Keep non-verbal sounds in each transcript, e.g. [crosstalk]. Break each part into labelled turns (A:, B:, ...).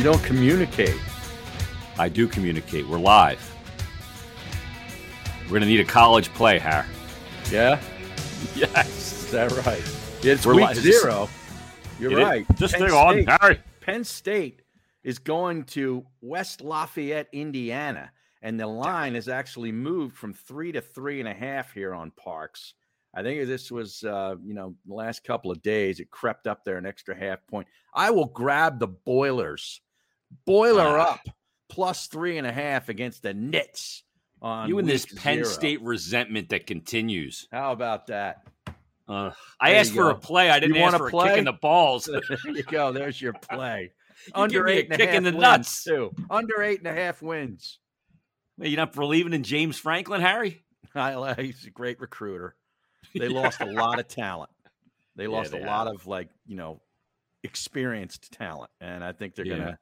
A: You don't communicate.
B: I do communicate. We're live. We're going to need a college play, Har.
A: Yeah? [laughs]
B: Yes.
A: Is that right? It's
B: We're
A: week
B: li-
A: zero. You're
B: It is-
A: right.
B: Just
A: Penn
B: stay on,
A: State-
B: Harry.
A: Penn State is going to West Lafayette, Indiana, and the line has actually moved from three to three and a half here on Parx. I think this was, uh, you know, the last couple of days it crept up there an extra half point. I will grab the Boilers, boiler
B: Ah.
A: up, plus three and a half against the Nits. On
B: You and this Penn
A: zero.
B: State resentment that continues.
A: How about that?
B: Uh, I asked for a play. I didn't
A: You
B: ask for a
A: play?
B: kick in the balls. [laughs]
A: there you go. There's your play. [laughs]
B: You
A: Under
B: a
A: eight and a
B: kick in the
A: wins,
B: nuts.
A: too. Under eight and a half wins.
B: You're not believing in James Franklin, Harry? [laughs]
A: I, he's a great recruiter. They lost a lot of talent. They
B: Yeah,
A: lost
B: they
A: a lot of like you know experienced talent, and I think they're
B: Yeah.
A: gonna,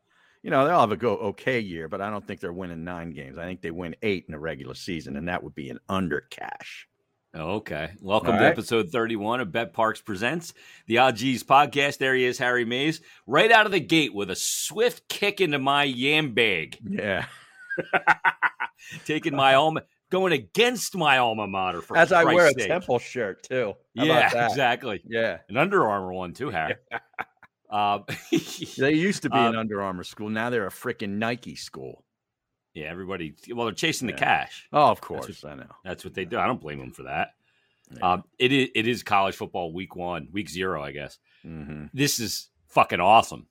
A: you know, they'll have a go okay year, but I don't think they're winning nine games. I think they win eight in the regular season, and that would be an under cash.
B: Okay. Welcome to episode 31 of BetParx Presents, the Odd G's podcast. There he is, Harry Mayes, right out of the gate with a swift kick into my yam bag,
A: Yeah, [laughs]
B: taking my [laughs] alma, going against my alma mater for
A: as I wear a
B: sake.
A: Temple shirt too. How
B: Yeah,
A: about that?
B: exactly.
A: Yeah,
B: An Under Armour one too, Harry. [laughs] Um, [laughs] [laughs]
A: they used to be an
B: Um,
A: Under Armour school. Now they're a freaking Nike school.
B: yeah, everybody. Well, they're chasing the cash.
A: Oh, of
B: That's
A: course, I know.
B: That's what they do. I don't blame them for that.
A: Yeah.
B: Um, it is. It is college football week one, week zero, I guess.
A: hmm
B: This is fucking awesome.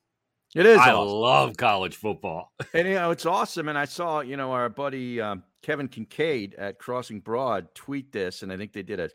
A: It is.
B: I
A: awesome.
B: love college football. [laughs]
A: And you know, it's awesome. And I saw, you know, our buddy um, Kevin Kinkead at Crossing Broad tweet this, and I think they did a,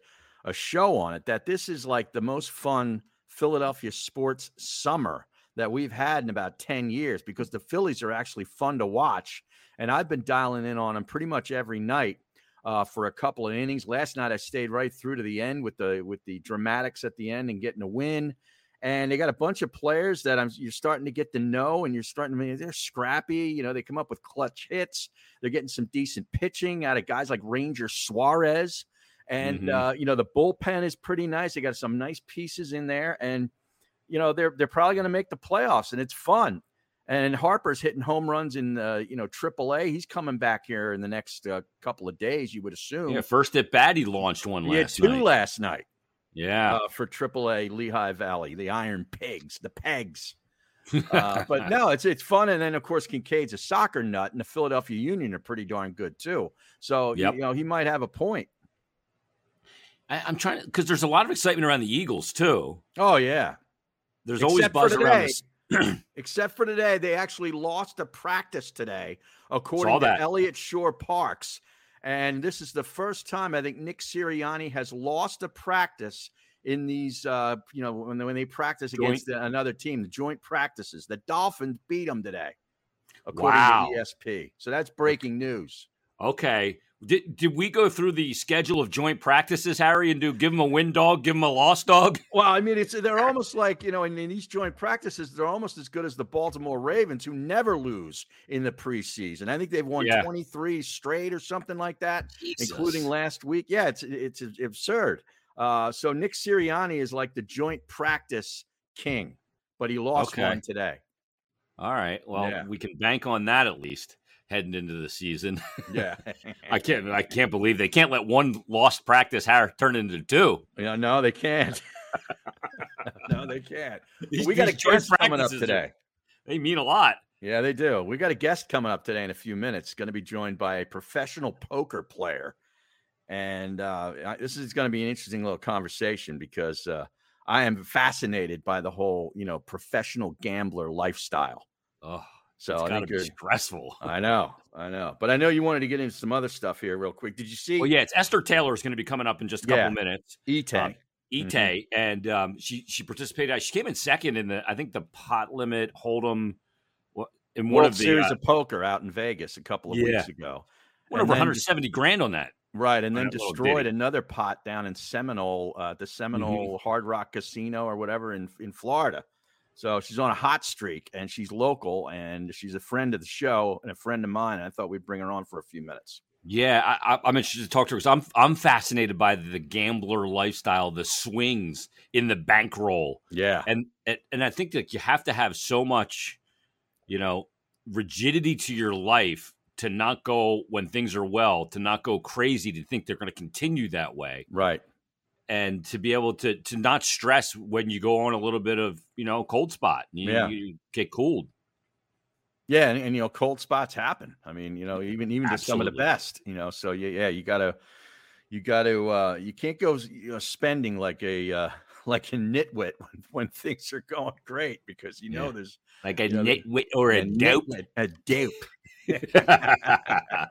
A: a show on it that this is like the most fun Philadelphia sports summer that we've had in about 10 years because the Phillies are actually fun to watch. And I've been dialing in on them pretty much every night. Uh, for a couple of innings. Last night I stayed right through to the end with the with the dramatics at the end and getting a win and they got a bunch of players that I'm you're starting to get to know, and you're starting to they're scrappy. You know, they come up with clutch hits. They're getting some decent pitching out of guys like Ranger Suarez, and
B: Mhm.
A: uh, you know the bullpen is pretty nice. They got some nice pieces in there, and you know they're they're probably going to make the playoffs, and it's fun. And Harper's hitting home runs in uh, you know AAA. He's coming back here in the next uh, couple of days. You would assume.
B: Yeah, first at bat, he launched one
A: He had
B: last
A: two
B: night.
A: last night
B: yeah,
A: uh, for AAA Lehigh Valley, the Iron Pigs, the Pegs. [laughs] Uh, but no, it's it's fun, and then of course Kinkead's a soccer nut, and the Philadelphia Union are pretty darn good too. So
B: Yep.
A: you know he might have a point.
B: I, I'm trying because there's a lot of excitement around the Eagles too.
A: Oh yeah,
B: There's always
A: Except for
B: buzz around this. [clears throat]
A: except for today, they actually lost a practice today, according to
B: that.
A: Eliot Shorr-Parks. And this is the first time I think Nick Sirianni has lost a practice in these, uh, you know, when they, when they practice
B: Joint-
A: against the- another team, the joint practices. The Dolphins beat them today, according
B: Wow.
A: to ESP. So that's breaking news.
B: Okay. Did, did we go through the schedule of joint practices, Harry, and do give him a win dog, give him a loss dog? [laughs]
A: Well, I mean, it's they're almost like you know, in, in these joint practices, they're almost as good as the Baltimore Ravens, who never lose in the preseason. I think they've won
B: Yeah.
A: 23 straight or something like that. including last week. Yeah, it's it's absurd. Uh, so Nick Sirianni is like the joint practice king, but he lost
B: Okay.
A: one today.
B: All right. Well,
A: Yeah.
B: we can bank on that at least heading into the season. [laughs]
A: Yeah,
B: I can't. I can't believe they can't let one lost practice turn into two.
A: Yeah, no, they can't. [laughs] no, they can't.
B: These-
A: we got a guest coming up
B: practices are-
A: today.
B: They mean a lot.
A: Yeah, they do. We got a guest coming up today in a few minutes. Going to be joined by a professional poker player, and uh, this is going to be an interesting little conversation because uh, I am fascinated by the whole, you know, professional gambler lifestyle.
B: Oh,
A: So
B: it's
A: I think you're,
B: stressful.
A: I know, I know, but I know you wanted to get into some other stuff here real quick. Did you see
B: Well, yeah, it's Esther Taylor is going to be coming up in just a couple
A: Yeah.
B: minutes.
A: Ite?
B: Um, Ite, and um, she she participated. She came in second in the I think the pot limit hold'em in one
A: World
B: of the
A: Series
B: uh,
A: of Poker out in Vegas a couple of
B: Yeah.
A: weeks ago.
B: went over
A: then
B: 170 grand on that.
A: Right, and then destroyed another pot down in Seminole, uh,
B: Mm-hmm.
A: the Seminole Hard Rock Casino or whatever in in Florida. So she's on a hot streak, and she's local, and she's a friend of the show and a friend of mine. And I thought we'd bring her on for a few minutes.
B: Yeah, I, I, I'm interested to talk to her because I'm I'm fascinated by the gambler lifestyle, the swings in the bankroll,
A: Yeah,
B: and and, and I think that you have to have so much you know, rigidity to your life to not go when things are well, to not go crazy, to think they're going to continue that way,
A: Right.
B: And to be able to to not stress when you go on a little bit of you know cold spot, you,
A: Yeah.
B: you get cooled.
A: Yeah, and, and you know, cold spots happen. I mean, you know, even even to some of the best, you know. So yeah, yeah, you gotta, you gotta, uh, you can't go you know, spending like a uh, [laughs] like a nitwit when, when things are going great because you know
B: Yeah.
A: there's
B: Like a
A: know,
B: nitwit or a dope.
A: nitwit, a dope. [laughs]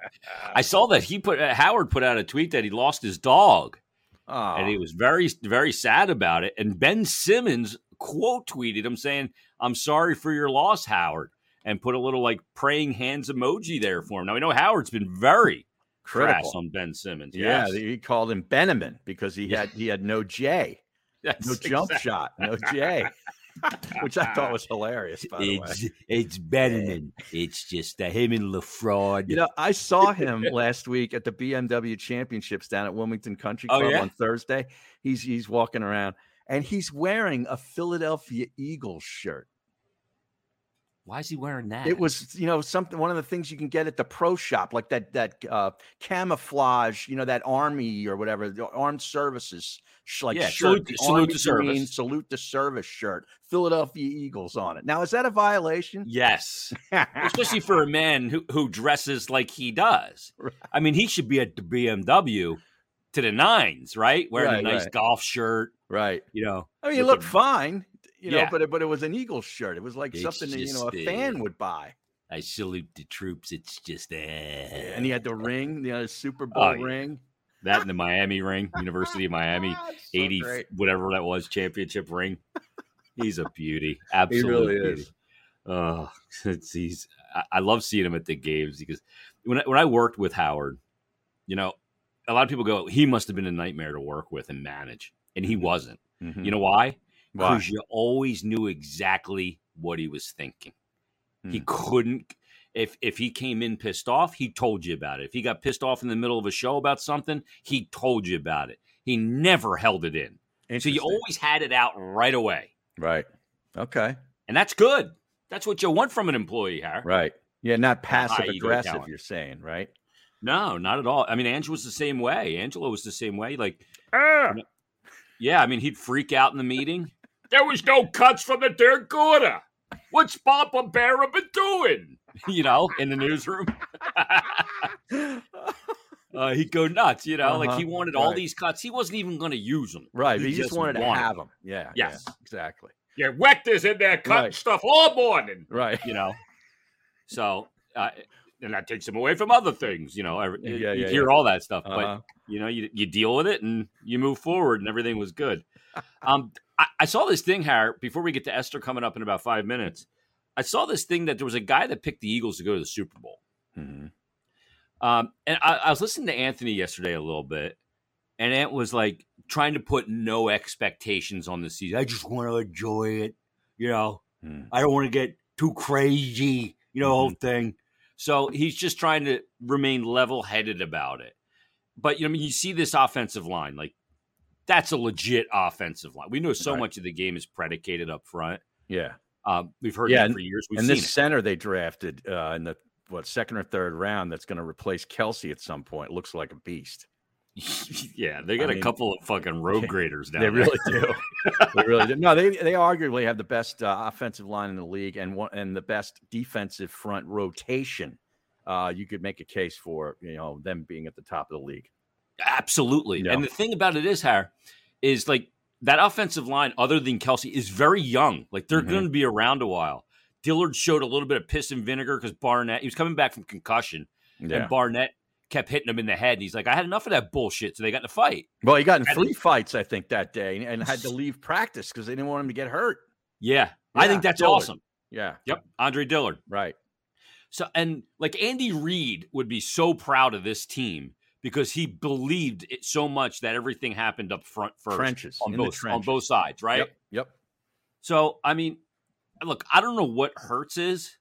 B: I saw that he put uh, Howard put out a tweet that he lost his dog.
A: Oh,
B: and he was very very sad about it. And ben simmons quote tweeted him saying i'm sorry for your loss howard and put a little like praying hands emoji there for him. Now we know howard's been very crass
A: critical.
B: on ben simmons
A: Yeah, he called him Beneman because he had he had no J, [laughs]
B: Yes,
A: no jump
B: exactly.
A: shot, no [laughs] J, [laughs] which I thought was hilarious. By the way,
B: it's it's Benjamin. It's just uh, him and LaFraud.
A: You know, I saw him last week at the BMW Championships down at Wilmington Country
B: Oh,
A: Club
B: yeah?
A: on Thursday. He's he's walking around and he's wearing a Philadelphia Eagles shirt.
B: Why is he wearing that?
A: It was, you know, something one of the things you can get at the pro shop, like that that uh, camouflage, you know, that army or whatever, the armed services, sh- like
B: Yeah,
A: shirt,
B: salute-
A: the
B: salute to service.
A: Green salute to service shirt, Philadelphia Eagles on it. Now, is that a violation?
B: yes, especially for a man who who dresses like he does. [laughs]
A: Right.
B: I mean, he should be at the BMW to the nines, right? Wearing a nice
A: right.
B: golf shirt,
A: right.
B: you know.
A: I mean,
B: with
A: looked
B: the-
A: fine, you know,
B: Yeah.
A: but it, but it was an Eagles shirt. It was like
B: It's
A: something that you know a fan
B: uh,
A: would buy.
B: I salute the troops. It's just uh,
A: And he had the ring, the Super Bowl
B: Oh, yeah.
A: ring.
B: that and the Miami ring, University of Miami, [laughs]
A: So
B: eighty
A: great.
B: whatever that was, championship ring. He's a beauty, [laughs] absolute
A: really
B: beauty.
A: is.
B: Oh, [laughs] it's, he's. I, I love seeing him at the games because when I, when I worked with Howard, you know, a lot of people go, he must have been a nightmare to work with and manage, and he
A: Mhm.
B: wasn't.
A: Mhm.
B: You know why?
A: Why?
B: Because you always knew exactly what he was thinking. He
A: Hmm.
B: couldn't. If if he came in pissed off, he told you about it. If he got pissed off in the middle of a show about something, he told you about it. He never held it in. So you always had it out right away.
A: right. Okay.
B: And that's good. That's what you want from an employee, Harry.
A: Right. Yeah, not passive
B: high
A: aggressive.
B: talent.
A: You're saying, right?
B: No, not at all. I mean, Angela was the same way. Angela was the same way. Like,
A: Ah!
B: yeah, I mean, he'd freak out in the meeting. There was no cuts from the third quarter. What's Papa Bear been doing? [laughs] You know, in the newsroom. [laughs] uh, he'd go nuts, you know, like
A: Uh-huh,
B: he wanted all these cuts. He wasn't even going to use them.
A: right.
B: He
A: But you just
B: just
A: wanted to have them. Yeah.
B: Yes.
A: Yeah, exactly.
B: Yeah, Wector's in there
A: cutting Right.
B: stuff all morning.
A: Right.
B: You know, [laughs] so uh, and that takes him away from other things. You know, every,
A: Yeah,
B: you
A: yeah,
B: hear all that stuff, but
A: Uh-huh.
B: you know, you you deal with it and you move forward, and everything was good. Um, I, I saw this thing, Harry. Before we get to Esther coming up in about five minutes, I saw this thing that there was a guy that picked the Eagles to go to the Super Bowl.
A: Mhm.
B: Um, and I, I was listening to Anthony yesterday a little bit, and Ant was like trying to put no expectations on the season. I just want to enjoy it, you know.
A: Mm.
B: I don't want to get too crazy, you know, the whole thing. So he's just trying to remain level headed about it. But you know, I mean, you see this offensive line, like that's a legit offensive line. We know so
A: Right.
B: much of the game is predicated up front.
A: Yeah.
B: Um, we've heard
A: Yeah, and-
B: for years. We've
A: and this
B: it.
A: center they drafted uh, in the what second or third round that's going to replace Kelce at some point looks like a beast. [laughs]
B: yeah, they got
A: I
B: a
A: mean,
B: couple of fucking road [laughs] graders down
A: they
B: there.
A: really do. [laughs] they really do. No, they they arguably have the best uh, offensive line in the league and one and the best defensive front rotation. Uh, you could make a case for you know them being at the top of the league.
B: Absolutely.
A: Yeah.
B: And the thing about it is, Har, is like that offensive line, other than Kelce, is very young. Like they're
A: Mhm.
B: going to be around a while. Dillard showed a little bit of piss and vinegar because Barnett, he was coming back from concussion,
A: Yeah.
B: and Barnett kept hitting him in the head. And he's like, I had enough of that bullshit. So they got in a fight.
A: Well, he got in three fights, I think, that day, and had to leave practice because they didn't want him to get hurt.
B: Yeah. I think that's
A: Dillard.
B: awesome.
A: Yeah.
B: Yep. Andre Dillard.
A: Right.
B: So, and like Andy Reid would be so proud of this team because he believed it so much that everything happened up front first
A: Trenches
B: on both on both sides, right?
A: Yep. Yep.
B: So, I mean, look, I don't know what Hurts is.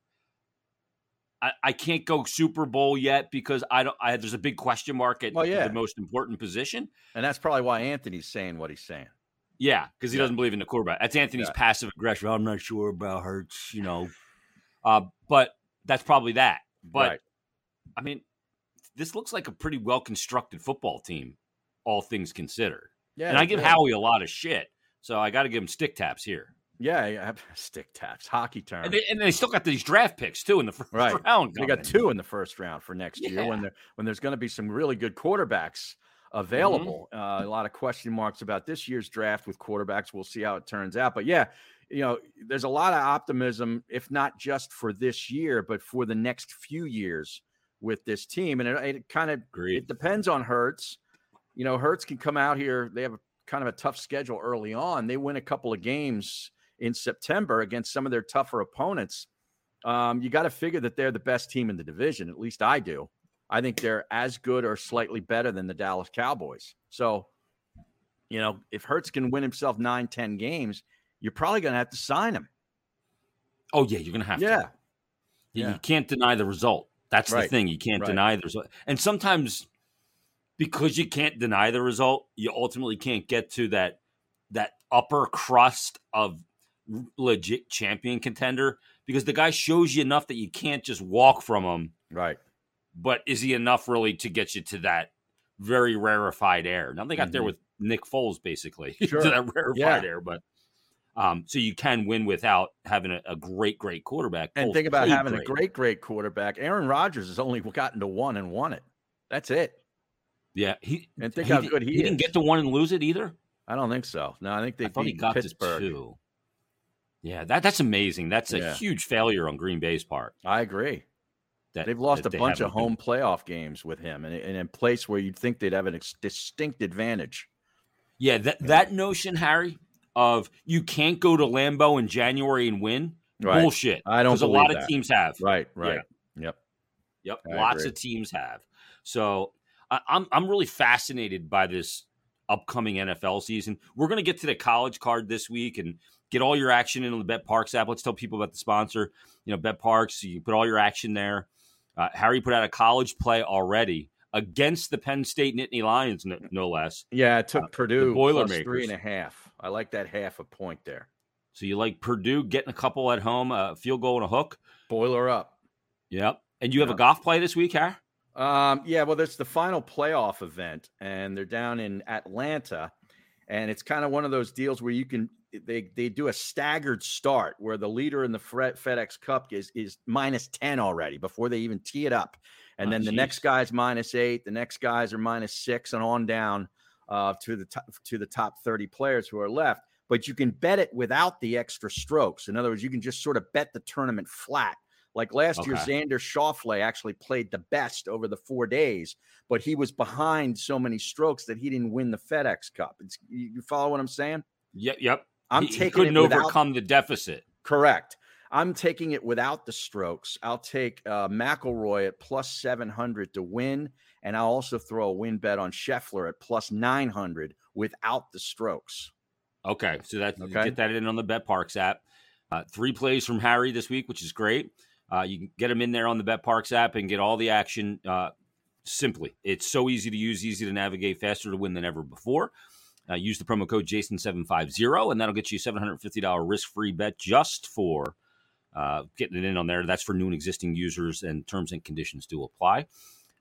B: I, I can't go Super Bowl yet because I don't. I, there's a big question mark at
A: Well, yeah.
B: the most important position.
A: And that's probably why Anthony's saying what he's saying.
B: Yeah, because he
A: Yeah.
B: doesn't believe in the quarterback. That's Anthony's
A: Yeah.
B: passive aggression. I'm not sure about Hurts. You know, Uh, but that's probably that. But
A: Right.
B: I mean, this looks like a pretty well constructed football team, all things considered.
A: Yeah,
B: and I give
A: yeah.
B: Howie a lot of shit, so I got to give him stick taps here.
A: Yeah, yeah, [laughs] stick taps, hockey term.
B: And they, and they still got these draft picks too in the first
A: Right.
B: round.
A: They got two in the first round for next year when there when there's going to be some really good quarterbacks available. Uh, a lot of question marks about this year's draft with quarterbacks. We'll see how it turns out. But yeah, you know, there's a lot of optimism, if not just for this year, but for the next few years with this team. And it, it kind of it depends on Hurts. You know, Hurts can come out here. They have a kind of a tough schedule early on. They win a couple of games in September against some of their tougher opponents. Um, you got to figure that they're the best team in the division. At least I do. I think they're as good or slightly better than the Dallas Cowboys. So, you know, if Hurts can win himself nine, 10 games, you're probably going to have to sign him.
B: Oh yeah, you're gonna have
A: Yeah.
B: to.
A: Yeah.
B: you can't deny the result. That's the thing. You can't
A: Right.
B: deny the result. And sometimes because you can't deny the result, you ultimately can't get to that that upper crust of legit champion contender because the guy shows you enough that you can't just walk from him.
A: Right.
B: But is he enough really to get you to that very rarefied air? Now they got there
A: Mhm.
B: with Nick Foles basically [laughs]
A: Sure.
B: to that rarefied
A: Yeah.
B: air, but um, so you can win without having a, a great, great quarterback.
A: And
B: Foles
A: think about having a great, great quarterback. Aaron Rodgers has only gotten to one and won it. That's it.
B: Yeah, he
A: And think
B: he,
A: how good he
B: didn't get to one and lose it either.
A: I don't think so. No, I think they
B: I thought he got
A: Pittsburgh.
B: to two. Yeah, that that's amazing. That's a
A: Yeah.
B: huge failure on Green Bay's part.
A: I agree.
B: That
A: They've lost
B: that
A: a
B: they
A: bunch of
B: haven't been-
A: home playoff games with him, and, and in place where you'd think they'd have a distinct advantage.
B: Yeah, that that notion, Harry, of you can't go to Lambeau in January and win,
A: Right.
B: bullshit.
A: I don't
B: Because a lot
A: that.
B: of teams have.
A: Right. Right. Yep.
B: Yep,
A: I
B: lots
A: agree.
B: of teams have. So I, I'm I'm really fascinated by this upcoming NFL season. We're going to get to the college card this week and get all your action in on the BetParx app. Let's tell people about the sponsor. You know, BetParx. You can put all your action there. Uh, Harry put out a college play already against the Penn State Nittany Lions, no, no less.
A: Yeah, it took Purdue plus
B: Boilermakers.
A: three and a half. I like that half a point there.
B: So you like Purdue getting a couple at home, a field goal and a hook.
A: Boiler up.
B: Yep. And you have a golf play this week, Harry?
A: Um, yeah, well, that's the final playoff event, and they're down in Atlanta, and it's kind of one of those deals where you can they they do a staggered start where the leader in the FedEx Cup is is minus ten already before they even tee it up, and
B: Oh,
A: then the
B: geez.
A: next guy's minus eight, the next guys are minus six, and on down uh, to the top, to the top thirty players who are left. But you can bet it without the extra strokes. In other words, you can just sort of bet the tournament flat. Like last year, Xander Schauffele actually played the best over the four days, but he was behind so many strokes that he didn't win the FedEx Cup. It's, you, follow what I'm saying?
B: Yep. Yep.
A: I'm
B: he, he couldn't
A: it without,
B: overcome the deficit.
A: correct. I'm taking it without the strokes. I'll take uh, McIlroy at plus 700 to win, and I'll also throw a win bet on Scheffler at plus 900 without the strokes.
B: Okay, so that
A: Okay.
B: get that in on the BetParx app. Uh, three plays from Harry this week, which is great. Uh, you can get them in there on the BetParx app and get all the action uh, simply. It's so easy to use, easy to navigate, faster to win than ever before. Uh, use the promo code Jason750, and that'll get you a $750 risk free bet just for uh, getting it in on there. That's for new and existing users, and terms and conditions do apply.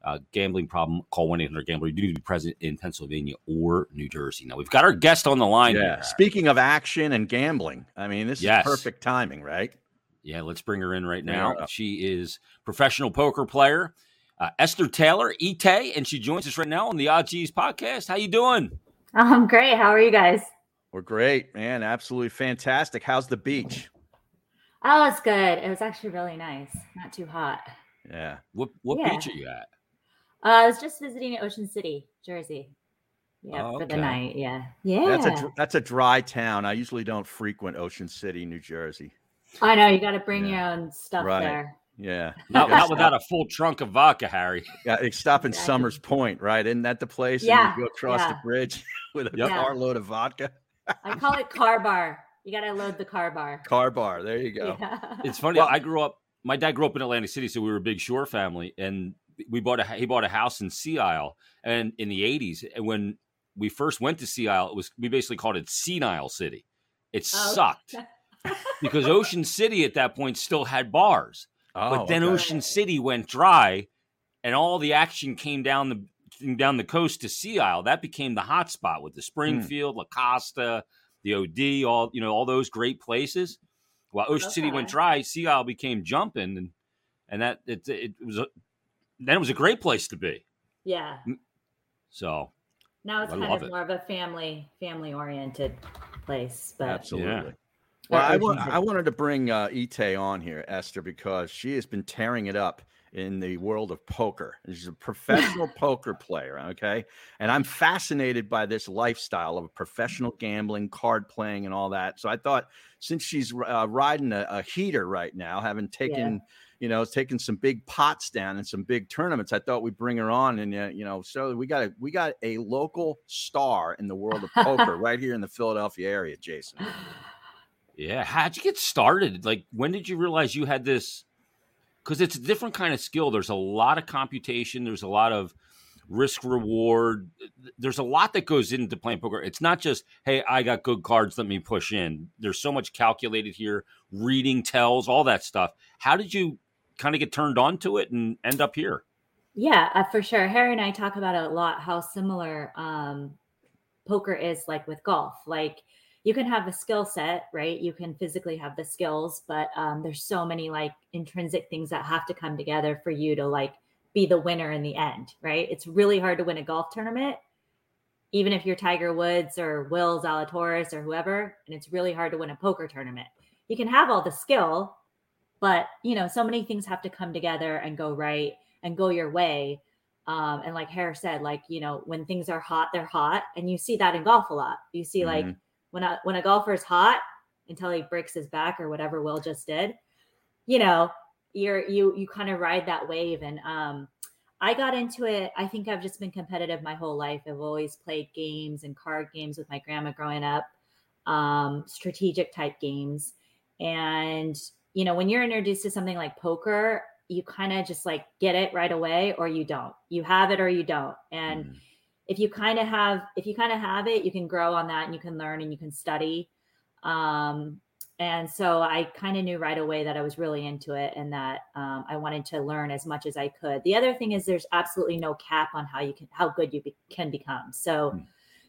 B: Uh, gambling problem, call 1 800 Gambler. You do need to be present in Pennsylvania or New Jersey. Now, we've got our guest on the line.
A: Yeah.
B: Harry.
A: Speaking of action and gambling, I mean, this
B: Yes.
A: is perfect timing, right?
B: Yeah, let's bring her in right now.
A: her up.
B: She is professional poker player, uh, Esther Taylor, Ite, and she joins us right now on the Odd G's podcast. How you doing?
C: I'm great. How are you guys?
A: We're great, man. Absolutely fantastic. How's the beach?
C: Oh, it's good. It was actually really nice. Not too hot.
A: Yeah.
B: What what
C: Yeah.
B: beach are you at?
C: Uh, I was just visiting Ocean City, Jersey. Yeah,
B: Oh,
C: for the night. Yeah. Yeah.
A: That's a that's a dry town. I usually don't frequent Ocean City, New Jersey.
C: I know you got to bring
A: Yeah.
C: your own stuff
A: Right.
C: there.
A: Yeah. [laughs]
B: Not, not without a full trunk of vodka, Harry. [laughs]
A: Yeah, they stop in
C: Exactly.
A: Summers Point, right? Isn't that the place?
C: Yeah,
A: And you go across the bridge [laughs] with a
B: Yep.
A: carload of vodka.
C: I call it car bar. You got to load the car bar.
A: Car bar. There you go.
C: Yeah.
B: It's funny.
A: Well-
B: I grew up. My dad grew up in Atlantic City, so we were a big shore family, and we bought a he bought a house in Sea Isle, and in the '80s, and when we first went to Sea Isle, it was we basically called it Senile City. It
C: Oh,
B: sucked. [laughs] because Ocean City at that point still had bars.
A: Oh,
B: but then
A: okay.
B: Ocean City went dry, and all the action came down the down the coast to Sea Isle. That became the hot spot with the hmm. Springfield, La Costa, the OD, all you know, all those great places. While Ocean City went dry, Sea Isle became jumping, and and that it it was a then it was a great place to be.
C: Yeah.
B: So
C: Now it's
B: I
C: kind of
B: it.
C: more of a family family oriented place, but
A: Absolutely.
C: Or
A: Well, I,
C: Ocean
A: wa-
C: City.
A: I wanted to bring uh, Ite on here, Esther, because she has been tearing it up in the world of poker. She's a professional [laughs] poker player, okay? And I'm fascinated by this lifestyle of professional gambling, card playing, and all that. So I thought since she's uh, riding a, a heater right now, having taken, you know, taken some big pots down and some big tournaments, I thought we'd bring her on. And uh, you know, so we got a we got a local star in the world of poker [laughs] right here in the Philadelphia area, Jason.
B: Yeah. How'd you get started? Like, when did you realize you had this? Because it's a different kind of skill. There's a lot of computation, there's a lot of risk reward. There's a lot that goes into playing poker. It's not just, hey, I got good cards, let me push in. There's so much calculated here, reading tells, all that stuff. How did you kind of get turned on to it and end up here?
C: Yeah, uh, for sure. Harry and I talk about a lot how similar um, poker is like with golf. Like you can have the skill set, right? You can physically have the skills, but um, there's so many like intrinsic things that have to come together for you to like be the winner in the end, right? It's really hard to win a golf tournament, even if you're Tiger Woods or Will Zalatoris or whoever, and it's really hard to win a poker tournament. You can have all the skill, but you know, so many things have to come together and go right and go your way. Um, and like Hare said, like you know, when things are hot, they're hot, and you see that in golf a lot. You see like
A: Mhm.
C: when a when a golfer's hot until he breaks his back or whatever Will just did, you know, you're you you kind of ride that wave. And um, I got into it. I think I've just been competitive my whole life. I've always played games and card games with my grandma growing up, um, strategic type games, and you know, when you're introduced to something like poker, you kind of just like get it right away or you don't. You have it or you don't. And
B: Mhm.
C: if you kind of have if you kind of have it, you can grow on that and you can learn and you can study. Um and so I kind of knew right away that I was really into it and that um, I wanted to learn as much as I could. The other thing is there's absolutely no cap on how you can how good you be, can become. So,
A: Hmm.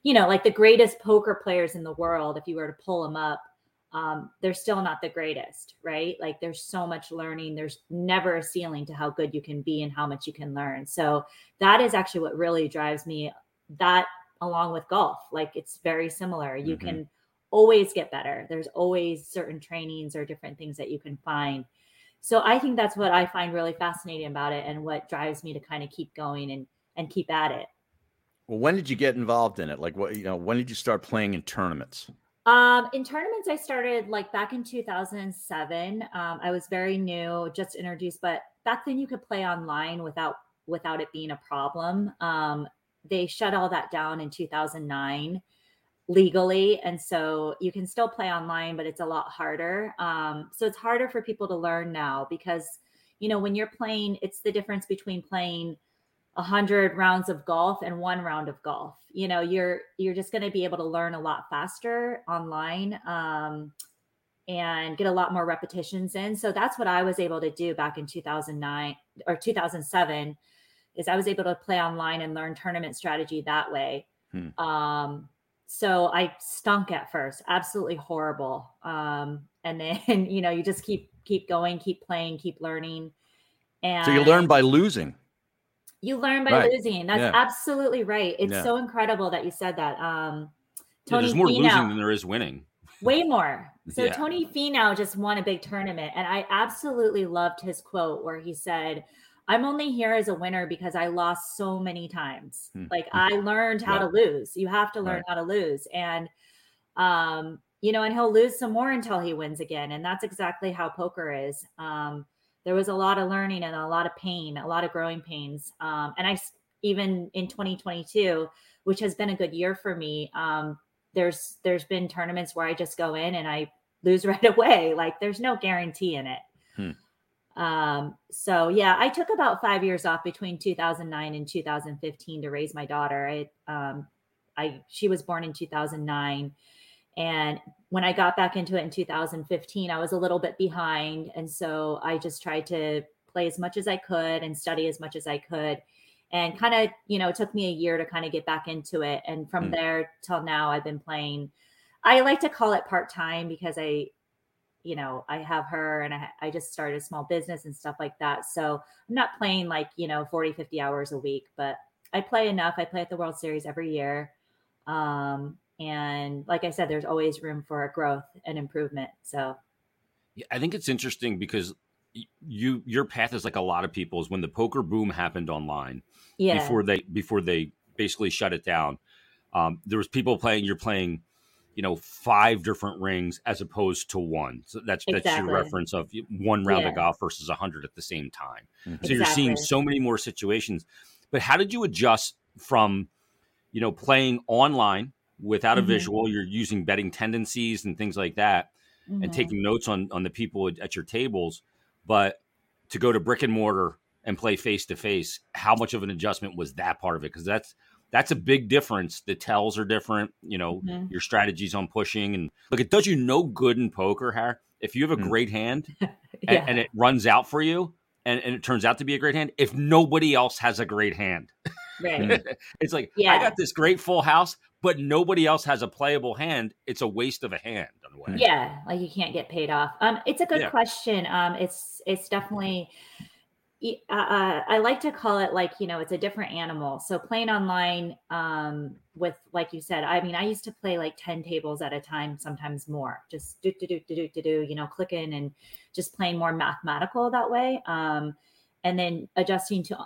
C: you know, like the greatest poker players in the world, if you were to pull them up, um, they're still not the greatest, right? Like there's so much learning. There's never a ceiling to how good you can be and how much you can learn. So that is actually what really drives me. That along with golf, like it's very similar. You
A: Mhm.
C: can always get better. There's always certain trainings or different things that you can find. So I think that's what I find really fascinating about it and what drives me to kind of keep going and and keep at it.
A: Well, when did you get involved in it? Like, what you know, when did you start playing in tournaments?
C: Um, in tournaments, I started like back in 2007. Um, I was very new, just introduced, but back then you could play online without without it being a problem. Um, they shut all that down in 2009 legally, and so you can still play online, but it's a lot harder. Um, so it's harder for people to learn now because you know when you're playing, it's the difference between playing a hundred rounds of golf and one round of golf. You know, you're you're just going to be able to learn a lot faster online um, and get a lot more repetitions in. So that's what I was able to do back in 2009 or 2007 is I was able to play online and learn tournament strategy that way.
A: Hmm.
C: Um, so I stunk at first, absolutely horrible. Um, and then [laughs] you know you just keep keep going, keep playing, keep learning. And
A: So you learn by losing.
C: You learn by
A: Right.
C: losing. That's
A: Yeah.
C: absolutely right. It's
A: Yeah.
C: so incredible that you said that. Um,
B: Yeah,
C: Tony
B: there's more losing than there is winning.
C: way more. [laughs] So
B: Yeah.
C: Tony Finau just won a big tournament, and I absolutely loved his quote where he said, "I'm only here as a winner because I lost so many times.
A: Hmm.
C: Like I learned how
A: Yeah.
C: to lose. You have to learn
A: Right.
C: how to lose." And um, you know, and he'll lose some more until he wins again, and that's exactly how poker is. Um, there was a lot of learning and a lot of pain, a lot of growing pains. Um, and I even in 2022, which has been a good year for me. Um, there's there's been tournaments where I just go in and I lose [laughs] right away. Like there's no guarantee in it.
A: Hmm.
C: Um, so yeah, I took about five years off between 2009 and 2015 to raise my daughter. I um, I she was born in 2009, And when I got back into it in 2015, I was a little bit behind. And so I just tried to play as much as I could and study as much as I could. And kind of, you know, it took me a year to kind of get back into it. And from mm. there till now, I've been playing. I like to call it part time because I, you know, I have her and I, I just started a small business and stuff like that. So I'm not playing like, you know, 40, 50 hours a week, but I play enough. I play at the World Series every year. Um, and like I said, there's always room for growth and improvement. So
B: yeah, I think it's interesting because you your path is like a lot of people's when the poker boom happened online yeah. before they before they basically shut it down um, there was people playing you're playing you know five different rings as opposed to one so that's exactly. that's your reference of one round yeah. of golf versus a 100 at the same time mm-hmm. so exactly. you're seeing so many more situations but how did you adjust from you know playing online without a mm-hmm. visual you're using betting tendencies and things like that mm-hmm. and taking notes on on the people at your tables but to go to brick and mortar and play face to face how much of an adjustment was that part of it because that's that's a big difference the tells are different you know mm-hmm. your strategies on pushing and look it does you no good in poker Har. if you have a mm. great hand [laughs] yeah. and, and, it runs out for you and, and it turns out to be a great hand if nobody else has a great hand right. [laughs] it's like yeah. i got this great full house but nobody else has a playable hand it's a waste of a hand
C: yeah like you can't get paid off um it's a good yeah. question um it's it's definitely uh, uh, I like to call it like you know it's a different animal. So playing online um, with like you said, I mean I used to play like ten tables at a time, sometimes more. Just do do do do do do you know clicking and just playing more mathematical that way. Um, and then adjusting to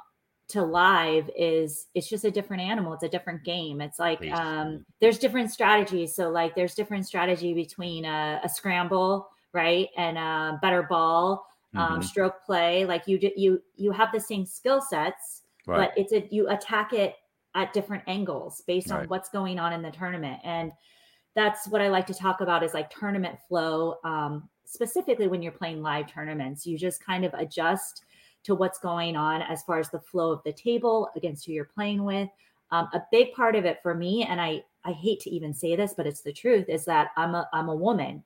C: to live is it's just a different animal it's a different game it's like um there's different strategies so like there's different strategy between a, a scramble right and a better ball um, mm-hmm. stroke play like you you you have the same skill sets right. but it's a you attack it at different angles based on right. what's going on in the tournament and that's what i like to talk about is like tournament flow um, specifically when you're playing live tournaments you just kind of adjust to what's going on as far as the flow of the table against who you're playing with. Um, a big part of it for me, and I I hate to even say this, but it's the truth, is that I'm a I'm a woman,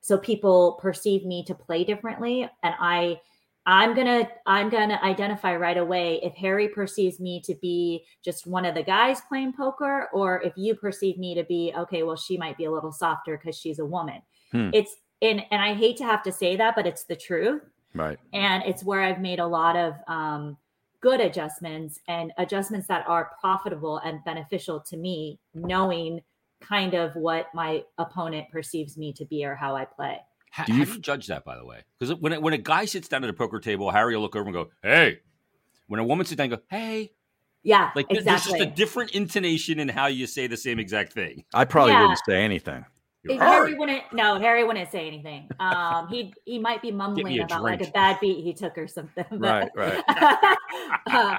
C: so people perceive me to play differently, and I I'm gonna I'm gonna identify right away if Harry perceives me to be just one of the guys playing poker, or if you perceive me to be okay. Well, she might be a little softer because she's a woman. Hmm. It's and and I hate to have to say that, but it's the truth.
A: Right.
C: And it's where I've made a lot of um, good adjustments and adjustments that are profitable and beneficial to me, knowing kind of what my opponent perceives me to be or how I play.
B: How do you, how do you judge that, by the way? Because when, when a guy sits down at a poker table, Harry will look over and go, hey. When a woman sits down and go, hey.
C: Yeah,
B: like exactly. there's just a different intonation in how you say the same exact thing.
A: I probably yeah. wouldn't say anything.
C: Harry wouldn't. No, Harry wouldn't say anything. Um, he he might be mumbling about drink. like a bad beat he took or something. [laughs]
A: But, right,
C: right. [laughs] uh,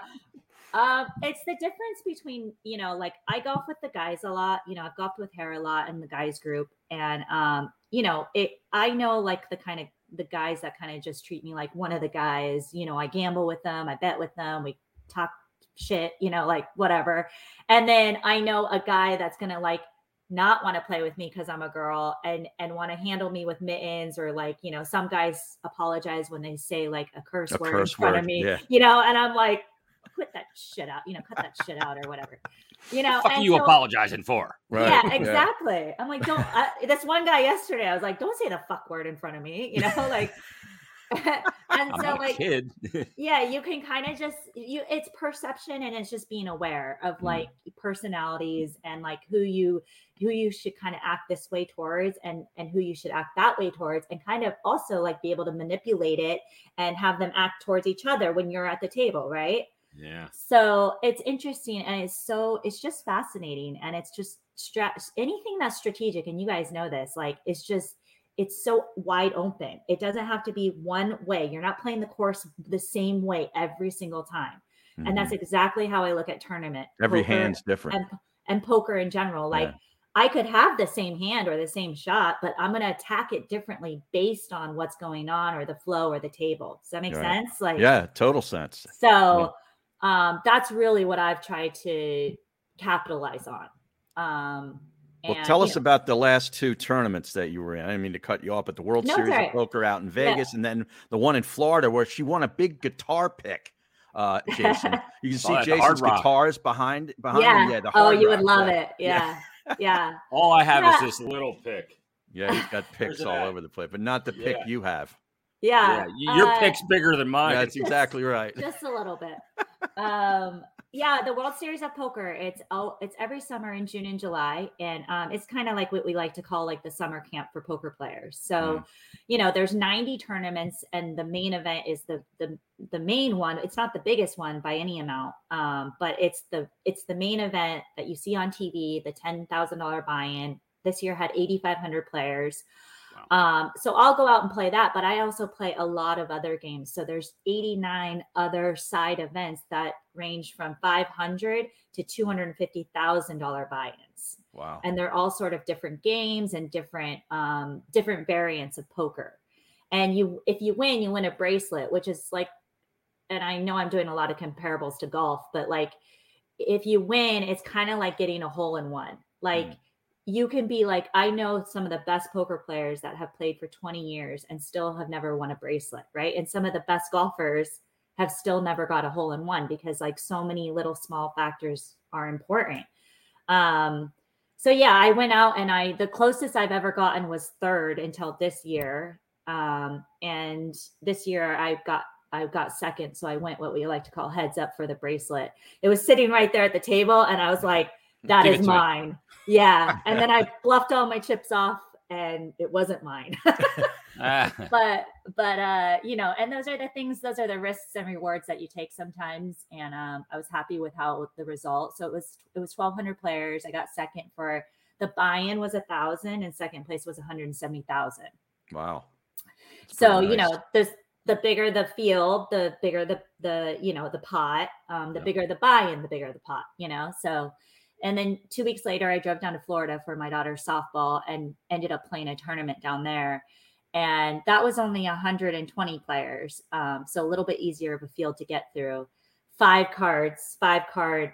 C: [laughs] um, it's the difference between you know, like I golf with the guys a lot. You know, I've golfed with Harry a lot in the guys group, and um, you know, it. I know like the kind of the guys that kind of just treat me like one of the guys. You know, I gamble with them, I bet with them, we talk shit. You know, like whatever. And then I know a guy that's gonna like not want to play with me because I'm a girl and and want to handle me with mittens or like you know some guys apologize when they say like a curse a word curse in front word. of me yeah. you know and I'm like quit that shit out you know cut that shit out or whatever you know
B: what are you so, apologizing for
C: right. yeah exactly yeah. I'm like don't uh, this one guy yesterday I was like don't say the fuck word in front of me you know [laughs] like [laughs] and
B: I'm so like kid. [laughs]
C: yeah you can kind of just you it's perception and it's just being aware of mm. like mm. personalities and like who you who you should kind of act this way towards and and who you should act that way towards and kind of also like be able to manipulate it and have them act towards each other when you're at the table right
B: yeah
C: so it's interesting and it's so it's just fascinating and it's just stra- anything that's strategic and you guys know this like it's just it's so wide open. It doesn't have to be one way. You're not playing the course the same way every single time. Mm-hmm. And that's mm-hmm. exactly how I look at tournament.
A: Every hand's different.
C: And, and, poker in general. Like yeah. I could have the same hand or the same shot, but I'm going to attack it differently based on what's going on or the flow or the table. Does that make right. sense? Like
A: Yeah, total sense.
C: So yeah. um that's really what I've tried to capitalize on. Um
A: Well,
C: And,
A: tell us
C: know,
A: about the last two tournaments that you were in. I didn't mean to cut you off, but the World
C: No,
A: Series
C: all
A: of. Poker out in
C: Yeah.
A: Vegas, and then the one in Florida where she won a big guitar pick. Uh, [laughs] Jason, you can see
B: that at the
A: Jason's
B: Rock.
A: guitars behind behind
C: yeah.
A: him. Yeah, the
C: oh,
A: Hard
C: you would love
A: yeah.
C: it. Yeah. Yeah. [laughs]
B: All I have
C: Yeah.
B: is this little pick.
A: Yeah, he's got [laughs] picks all
B: at?
A: over the place, but not the pick
B: Yeah.
A: you have.
C: Yeah.
B: Yeah, your
C: uh,
B: pick's bigger than mine.
A: That's exactly right.
C: just a little bit. Um, yeah, the World Series of Poker. It's oh, it's every summer in June and July, and um, it's kind of like what we like to call like the summer camp for poker players. So, you know, there's 90 tournaments, and the main event is the the the main one. It's not the biggest one by any amount, um, but it's the it's the main event that you see on TV. The ten thousand dollar buy-in this year had 8,500 players. Um, so I'll go out and play that, but I also play a lot of other games. So there's 89 other side events that range from 500 to 250 thousand dollar buy-ins,
A: Wow.
C: and they're all sort of different games and different um, different variants of poker. And you, if you win, you win a bracelet, which is like, and I know I'm doing a lot of comparables to golf, but like, if you win, it's kind of like getting a hole in one. Like
A: Mm.
C: You can be like, I know some of the best poker players that have played for 20 years and still have never won a bracelet, right? And some of the best golfers have still never got a hole in one because like so many little small factors are important. Um, so yeah, I went out and I the closest I've ever gotten was third until this year. Um, and this year I got I got second, so I went what we like to call heads up for the bracelet. It was sitting right there at the table, and I was like, "That
B: Give
C: is
B: to me.
C: mine." Yeah, [laughs] and then I bluffed all my chips off, and it wasn't mine. [laughs]
B: Ah, [laughs]
C: but but uh you know and those are the things those are the risks and rewards that you take sometimes and um i was happy with how the result so it was it was 1200 players i got second for the buy-in was a thousand and second place was 170000
A: Wow. That's
C: so
A: pretty
C: you know this the bigger the field the bigger the the you know the pot um the
B: Yeah.
C: bigger the buy-in the bigger the pot you know so and then two weeks later i drove down to florida for my daughter's softball and ended up playing a tournament down there. And that was only 120 players um, so a little bit easier of a field to get through. Five cards five card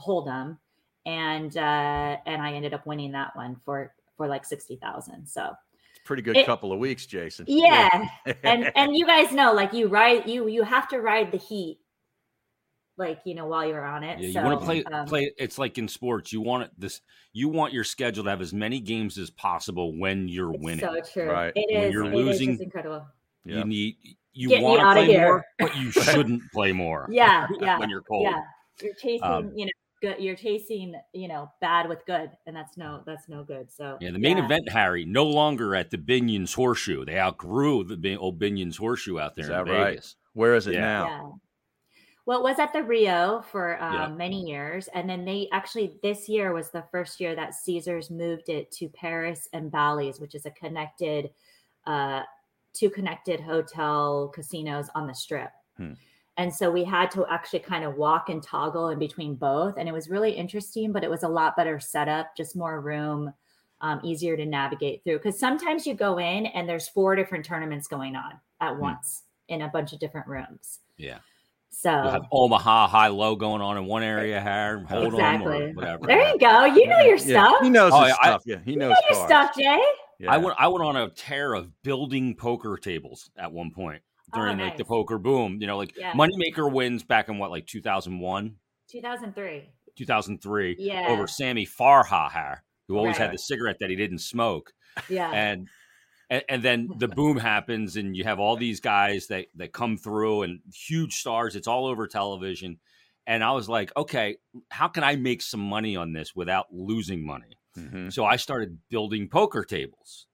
C: hold'em and uh and i ended up winning that one for for like 60000 so.
A: It's pretty good
C: it-
A: couple of weeks, Jason.
C: yeah. [laughs] And and you guys know like you ride you you have to ride the heat like you know while you're on it
B: yeah, you want to play
C: um,
B: play. It's like in sports. You want this. You want your schedule to have as many games as possible when you're
C: it's
B: winning.
C: so true
A: Right.
C: it
B: When
C: is
B: you're
C: it is
B: losing-
C: just incredible
A: Yeah.
B: You need. You
C: Get
B: want to
C: outta
B: play
C: here.
B: more, but you [laughs] shouldn't play more. [laughs]
C: yeah yeah
B: when you're cold.
C: yeah you're chasing
B: Um,
C: you know good you're chasing you know bad with good and that's no that's no good so
B: Yeah, the main event, Harry, no longer at the Binion's Horseshoe. They outgrew the old Binion's Horseshoe out there
A: Is
B: in
A: that right?
B: Vegas.
A: Where is it
B: Yeah.
A: now?
C: Well, it was at the Rio for um,
B: Yeah.
C: many years. And then they actually, this year was the first year that Caesars moved it to Paris and Bally's, which is a connected, uh, two connected hotel casinos on the strip.
A: Hmm.
C: And so we had to actually kind of walk and toggle in between both. And it was really interesting, but it was a lot better setup, just more room, um, easier to navigate through. Because sometimes you go in and there's four different tournaments going on at once in a bunch of different rooms.
B: Yeah.
C: So
B: You'll have Omaha high low going on in one area, Harry. Hold on,
C: Exactly.
B: or whatever.
C: there you go. You know your
A: Yeah,
C: stuff.
A: he knows
B: Oh,
A: his
B: I-
A: stuff. yeah, he
C: You
A: knows
C: know your stuff, Jay.
A: Yeah.
B: I went I went on a tear of building poker tables at one point
C: Oh,
B: during like the poker boom. You know, like
C: Yeah.
B: Moneymaker wins back in what, like 2001,
C: 2003.
B: 2003
C: Yeah.
B: over Sammy Farha, who always had the cigarette that he didn't smoke.
C: Yeah.
B: and and, and then [laughs] the boom happens and you have all these guys that that come through and huge stars it's all over television and i was like okay how can i make some money on this without losing money
A: Mhm.
B: so i started building poker tables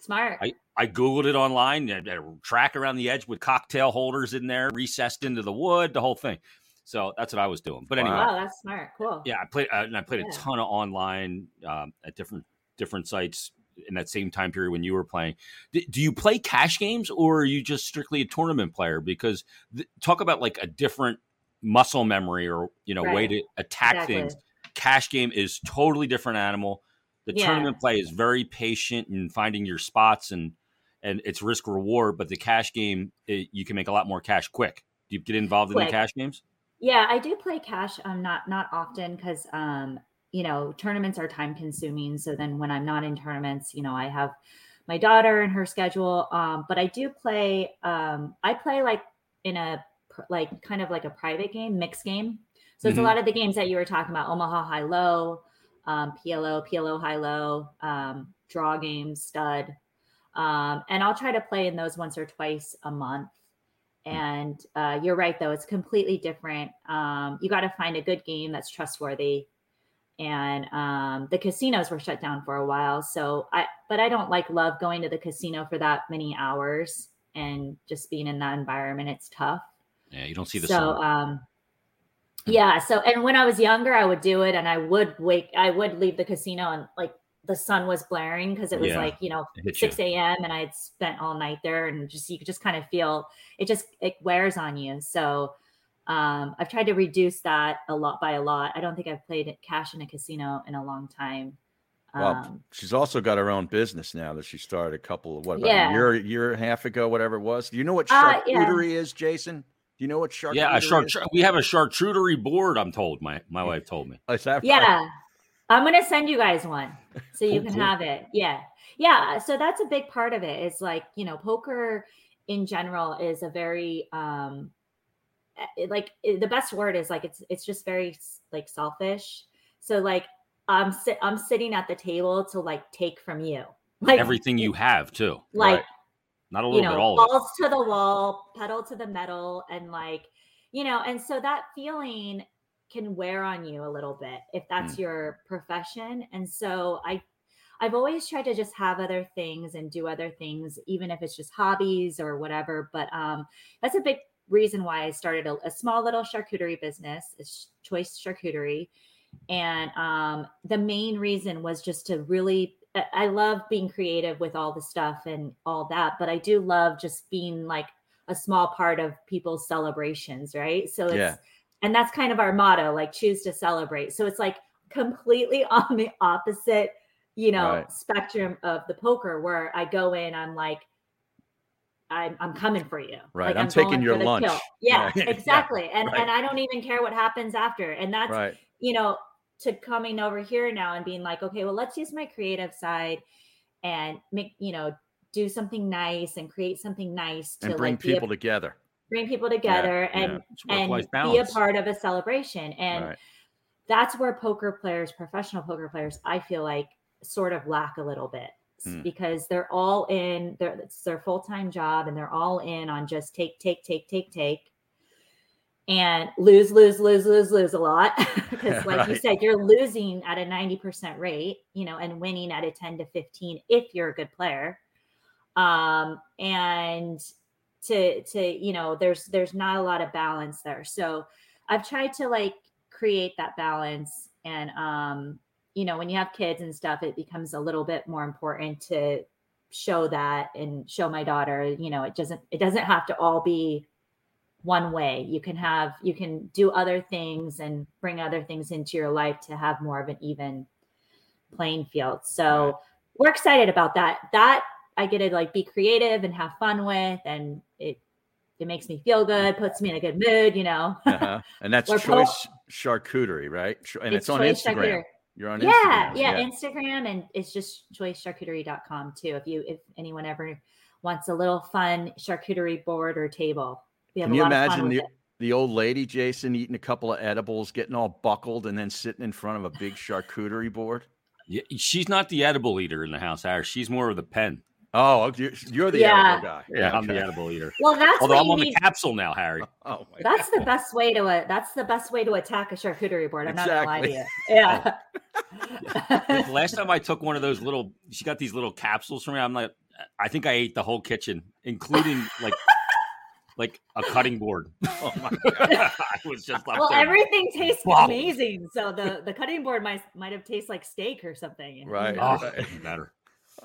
C: Smart.
B: I, I googled it online had a track around the edge with cocktail holders in there recessed into the wood the whole thing so that's what i was doing but anyway
C: wow, that's smart. Cool.
B: yeah, I played uh, and I played
C: Yeah.
B: a ton of online um, at different different sites in that same time period when you were playing. D- do you play cash games or are you just strictly a tournament player? Because th- talk about like a different muscle memory or you know way to attack
C: Exactly.
B: things. Cash game is totally different animal. The
C: Yeah.
B: tournament play is very patient in finding your spots and and it's risk reward. But the cash game, it, you can make a lot more cash quick. Do you get involved in the cash games?
C: Yeah, I do play cash. Um, not not often because um, you know, tournaments are time consuming. So then when I'm not in tournaments, you know, I have my daughter and her schedule. Um, but I do play, um, I play like in a, like kind of like a private game, mixed game. So it's mm-hmm. a lot of the games that you were talking about, Omaha High Low, um, PLO, PLO High Low, um, draw games, stud. Um, and I'll try to play in those once or twice a month. Hmm. And uh, you're right, though, it's completely different. Um, you got to find a good game that's trustworthy and um, the casinos were shut down for a while. So I, but I don't like love going to the casino for that many hours and just being in that environment. It's tough.
B: Yeah, you don't see the
C: so. Sun. Um, yeah. So, and when I was younger, I would do it, and I would wake. I would leave the casino, and like the sun was blaring because it was yeah, like you know 6 a.m. and I had spent all night there, and just you could just kind of feel it. Just it wears on you. So um, I've tried to reduce that a lot by a lot. I don't think I've played cash in a casino in a long time.
A: Well, um, she's also got her own business now that she started a couple of what about yeah. a year, year and a half ago, whatever it was. Do you know what charcuterie uh, yeah. is, Jason? Do you know what charcuterie?
B: Yeah,
A: a
B: char- we have a charcuterie board. I'm told my my wife told me.
A: Is that
C: yeah, right? I'm gonna send you guys one so [laughs] you can have it. Yeah, yeah. So that's a big part of it. It's like you know, poker in general is a very um it, like it, the best word is like it's it's just very like selfish. So like I'm sit I'm sitting at the table to like take from you. [laughs] Like
B: everything you have too.
C: Like right.
B: not a little
C: you know,
B: bit all
C: balls to the wall, pedal to the metal, and like, you know, and so that feeling can wear on you a little bit if that's mm. your profession. And so I I've always tried to just have other things and do other things, even if it's just hobbies or whatever. But um, that's a big reason why I started a, a small little charcuterie business, it's Choice Charcuterie. And um, the main reason was just to really, I love being creative with all the stuff and all that, but I do love just being like a small part of people's celebrations, right? So it's, yeah. and that's kind of our motto, like choose to celebrate. So it's like completely [laughs] on the opposite, you know, right. spectrum of the poker where I go in, I'm like, I'm, I'm coming for you.
A: Right. Like, I'm, I'm taking your lunch. [laughs]
C: Yeah, yeah, exactly. Yeah, and right. and I don't even care what happens after. And that's right. you know, to coming over here now and being like, okay, well, let's use my creative side and make, you know, do something nice and create something nice
A: to and bring
C: like,
A: people
C: a,
A: together.
C: Bring people together and and be a part of a celebration. And right. that's where poker players, professional poker players, I feel like sort of lack a little bit hmm. because they're all in their it's their full-time job and they're all in on just take take take take take and lose lose lose lose lose a lot [laughs] [laughs] because like right. you said you're losing at a 90% rate you know and winning at a 10 to 15 if you're a good player um and to to you know there's there's not a lot of balance there so i've tried to like create that balance and um you know, when you have kids and stuff, it becomes a little bit more important to show that and show my daughter, you know, it doesn't it doesn't have to all be one way. You can have you can do other things and bring other things into your life to have more of an even playing field. So right. we're excited about that. That I get to like be creative and have fun with and it it makes me feel good, puts me in a good mood, you know.
A: uh-huh. And that's [laughs] choice po- charcuterie, right? And it's, it's on Instagram. Charcuterie. You're on
C: yeah,
A: Instagram.
C: Yeah, yeah, Instagram and it's just choicecharcuterie.com too. If you if anyone ever wants a little fun charcuterie board or table.
A: We have Can you imagine the, the old lady, Jason, eating a couple of edibles, getting all buckled, and then sitting in front of a big charcuterie board?
B: Yeah, she's not the edible eater in the house, Harry. She's more of the pen.
A: Oh, you're the yeah. edible guy.
B: Yeah, I'm the edible eater.
C: Well, that's
B: although I'm on need... the capsule now, Harry. [laughs]
C: Oh, that's God. the best way to uh, that's the best way to attack a charcuterie board. I'm exactly. not gonna lie to you. [laughs] Yeah.
B: yeah. Last time I took one of those little, she got these little capsules for me. I'm like, I think I ate the whole kitchen, including like [laughs] like a cutting board. Oh my god! I
C: was just well, there. everything tastes wow. amazing. So the the cutting board might might have tasted like steak or something.
A: Right.
B: Oh, right. better.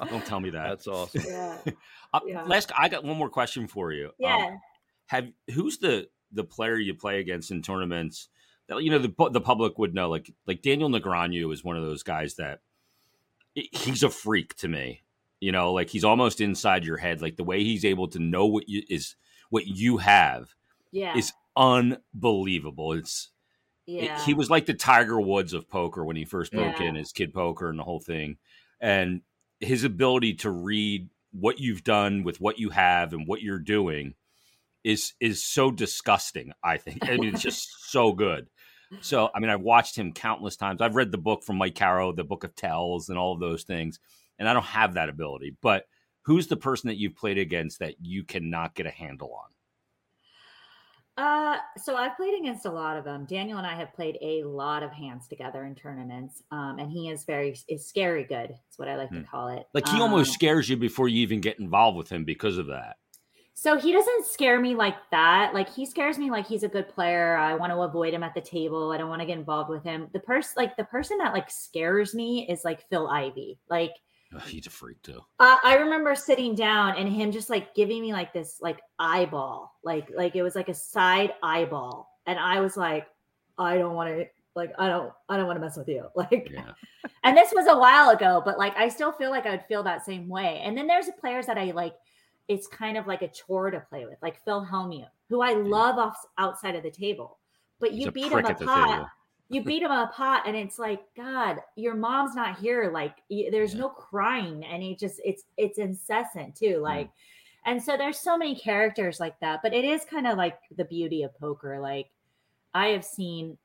B: Don't tell me that.
A: That's awesome. [laughs] Yeah.
B: uh, yeah. Last, I got one more question for you.
C: Um, yeah. Um,
B: have who's the the player you play against in tournaments that you know the the public would know? Like like Daniel Negreanu is one of those guys that he's a freak to me. You know, like he's almost inside your head. Like the way he's able to know what you is what you have.
C: Yeah.
B: Is unbelievable. It's
C: Yeah.
B: he was like the Tiger Woods of poker when he first broke
C: Yeah.
B: in as kid poker and the whole thing. And his ability to read what you've done with what you have and what you're doing is is so disgusting, I think. I mean, it's just [laughs] so good. So, I mean, I've watched him countless times. I've read the book from Mike Caro, the Book of Tells, and all of those things, and I don't have that ability. But who's the person that you've played against that you cannot get a handle on?
C: Uh, so I've played against a lot of them. Daniel and I have played a lot of hands together in tournaments. Um, and he is very is scary good. Is what I like
A: Hmm.
C: to call it.
B: Like he
C: Um,
B: almost scares you before you even get involved with him because of that.
C: So he doesn't scare me like that. Like he scares me like he's a good player. I want to avoid him at the table. I don't want to get involved with him. The person like the person that like scares me is like Phil Ivey. Like
B: Ugh, [laughs] he's a freak too.
C: uh, I remember sitting down and him just like giving me like this like eyeball, like like it was like a side eyeball, and I was like, I don't want to like I don't I don't want to mess with you, [laughs] like.
B: Yeah.
C: And this was a while ago, but like I still feel like I would feel that same way. And then there's players that I like. It's kind of like a chore to play with, like Phil Hellmuth, who I love off outside of the table, but you beat him
B: prick
C: a
B: at the
C: pot
B: table.
C: you beat him up hot and it's like god your mom's not here like there's
B: Yeah.
C: no crying and it just it's it's incessant too like and so there's so many characters like that but it is kind of like the beauty of poker like i have seen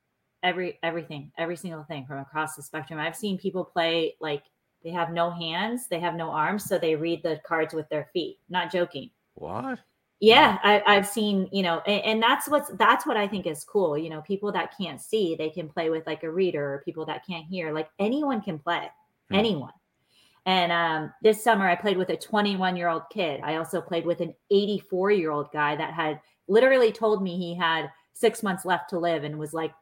C: every everything every single thing from across the spectrum i've seen people play like they have no hands they have no arms so they read the cards with their feet not joking
A: What?
C: Yeah I, i've seen you know and, and that's what's that's what i think is cool you know people that can't see they can play with like a reader or people that can't hear like anyone can play
A: Hmm.
C: anyone and um, this summer i played with a 21 year old kid i also played with an 84 year old guy that had literally told me he had six months left to live and was like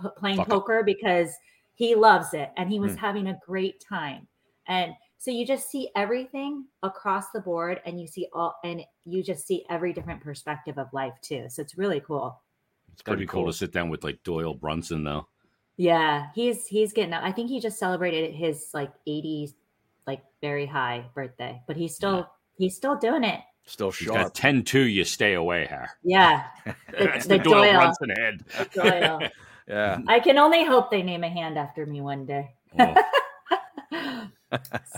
C: p- playing
A: Fuck it.
C: poker because he loves it and he was
A: Hmm.
C: having a great time and so you just see everything across the board and you see all and you just see every different perspective of life too so it's really cool
B: It's gotta be
A: Pretty
B: cool
A: cool.
B: to sit down with like Doyle Brunson though.
C: yeah he's he's getting i think he just celebrated his like 80s like very high birthday but he's still
B: Yeah.
C: he's still doing it
A: Still
B: He's
A: sharp.
B: got 10-2, you stay away, Har.
C: yeah [laughs]
B: That's
C: the
B: the, Doyle,
C: Doyle.
B: Brunson head.
C: Doyle. [laughs]
A: yeah.
C: i can only hope they name a hand after me one day
B: Oh,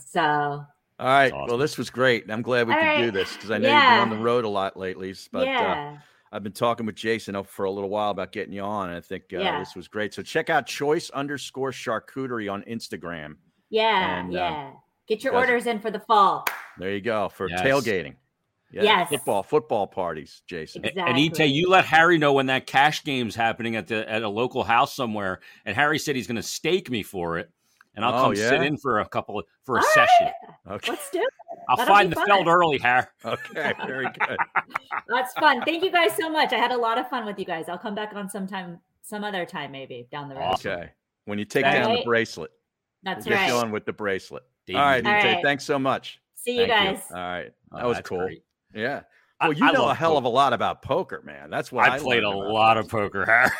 C: so
A: All right.
B: awesome.
A: Well, this was great. I'm glad we
C: All
A: could
C: right.
A: do this because I know
C: Yeah.
A: you've been on the road a lot lately. But uh, I've been talking with Jason for a little while about getting you on. And I think uh,
C: Yeah.
A: this was great. So check out choice underscore charcuterie on Instagram.
C: yeah
A: and, uh,
C: yeah get your orders in for the fall
A: There you go for
B: Yes.
A: tailgating. Yeah,
C: Yes.
A: Football, football parties, Jason.
C: Exactly.
B: And Ite, you let Harry know when that cash game's happening at the at a local house somewhere, and Harry said he's going to stake me for it, and I'll
A: Oh,
B: come sit in for a couple of, for a
C: All
B: session.
A: Ah, okay.
C: let's do it
B: I'll
C: That'll
B: find the
C: fun.
B: feld early, Har.
A: Okay. Very good. [laughs]
C: That's fun. Thank you guys so much. I had a lot of fun with you guys. I'll come back on sometime, some other time, maybe down the road.
A: Okay. When you take
C: All
A: down the bracelet,
C: That's
A: we'll get
C: right.
A: you on with the bracelet.
B: Dave,
A: All right,
B: you-
C: All
A: Ite,
C: right.
A: Thanks so much.
C: See you
B: Thank you.
C: guys.
A: All right.
B: Oh,
A: That was cool.
B: great.
A: Yeah. Well, you
B: I
A: know a
B: love
A: hell of a lot about poker, man. That's what I,
B: I played a
A: learned about
B: lot of poker, Harry.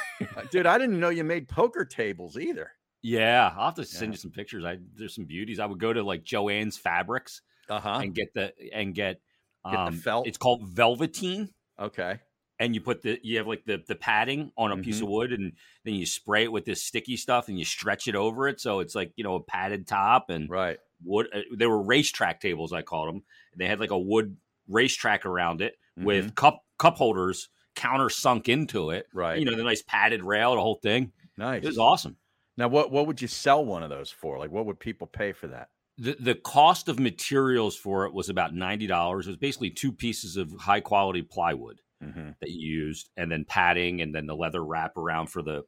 B: [laughs]
A: Dude, I didn't know you made poker tables either.
B: Yeah, I'll have to send
A: Yeah.
B: you some pictures. I there's some beauties. I would go to like Joanne's Fabrics
A: Uh huh.
B: and get the and get
A: Get the
B: um,
A: felt?
B: It's called velveteen,
A: Okay.
B: and you put the you have like the the padding on a piece
A: Mhm.
B: of wood, and then you spray it with this sticky stuff, and you stretch it over it, so it's like you know a padded top and
A: Right.
B: wood. Uh, they were racetrack tables, I called them. They had like a wood racetrack around it with cup cup holders counter sunk into it.
A: Mm-hmm. Right.
B: You know the nice padded rail, the whole thing.
A: nice.
B: It was awesome.
A: Now, what what would you sell one of those for? Like, what would people pay for that?
B: the the cost of materials for it was about ninety dollars. It was basically two pieces of high quality plywood
A: Mm-hmm.
B: that you used, and then padding, and then the leather wrap around for the.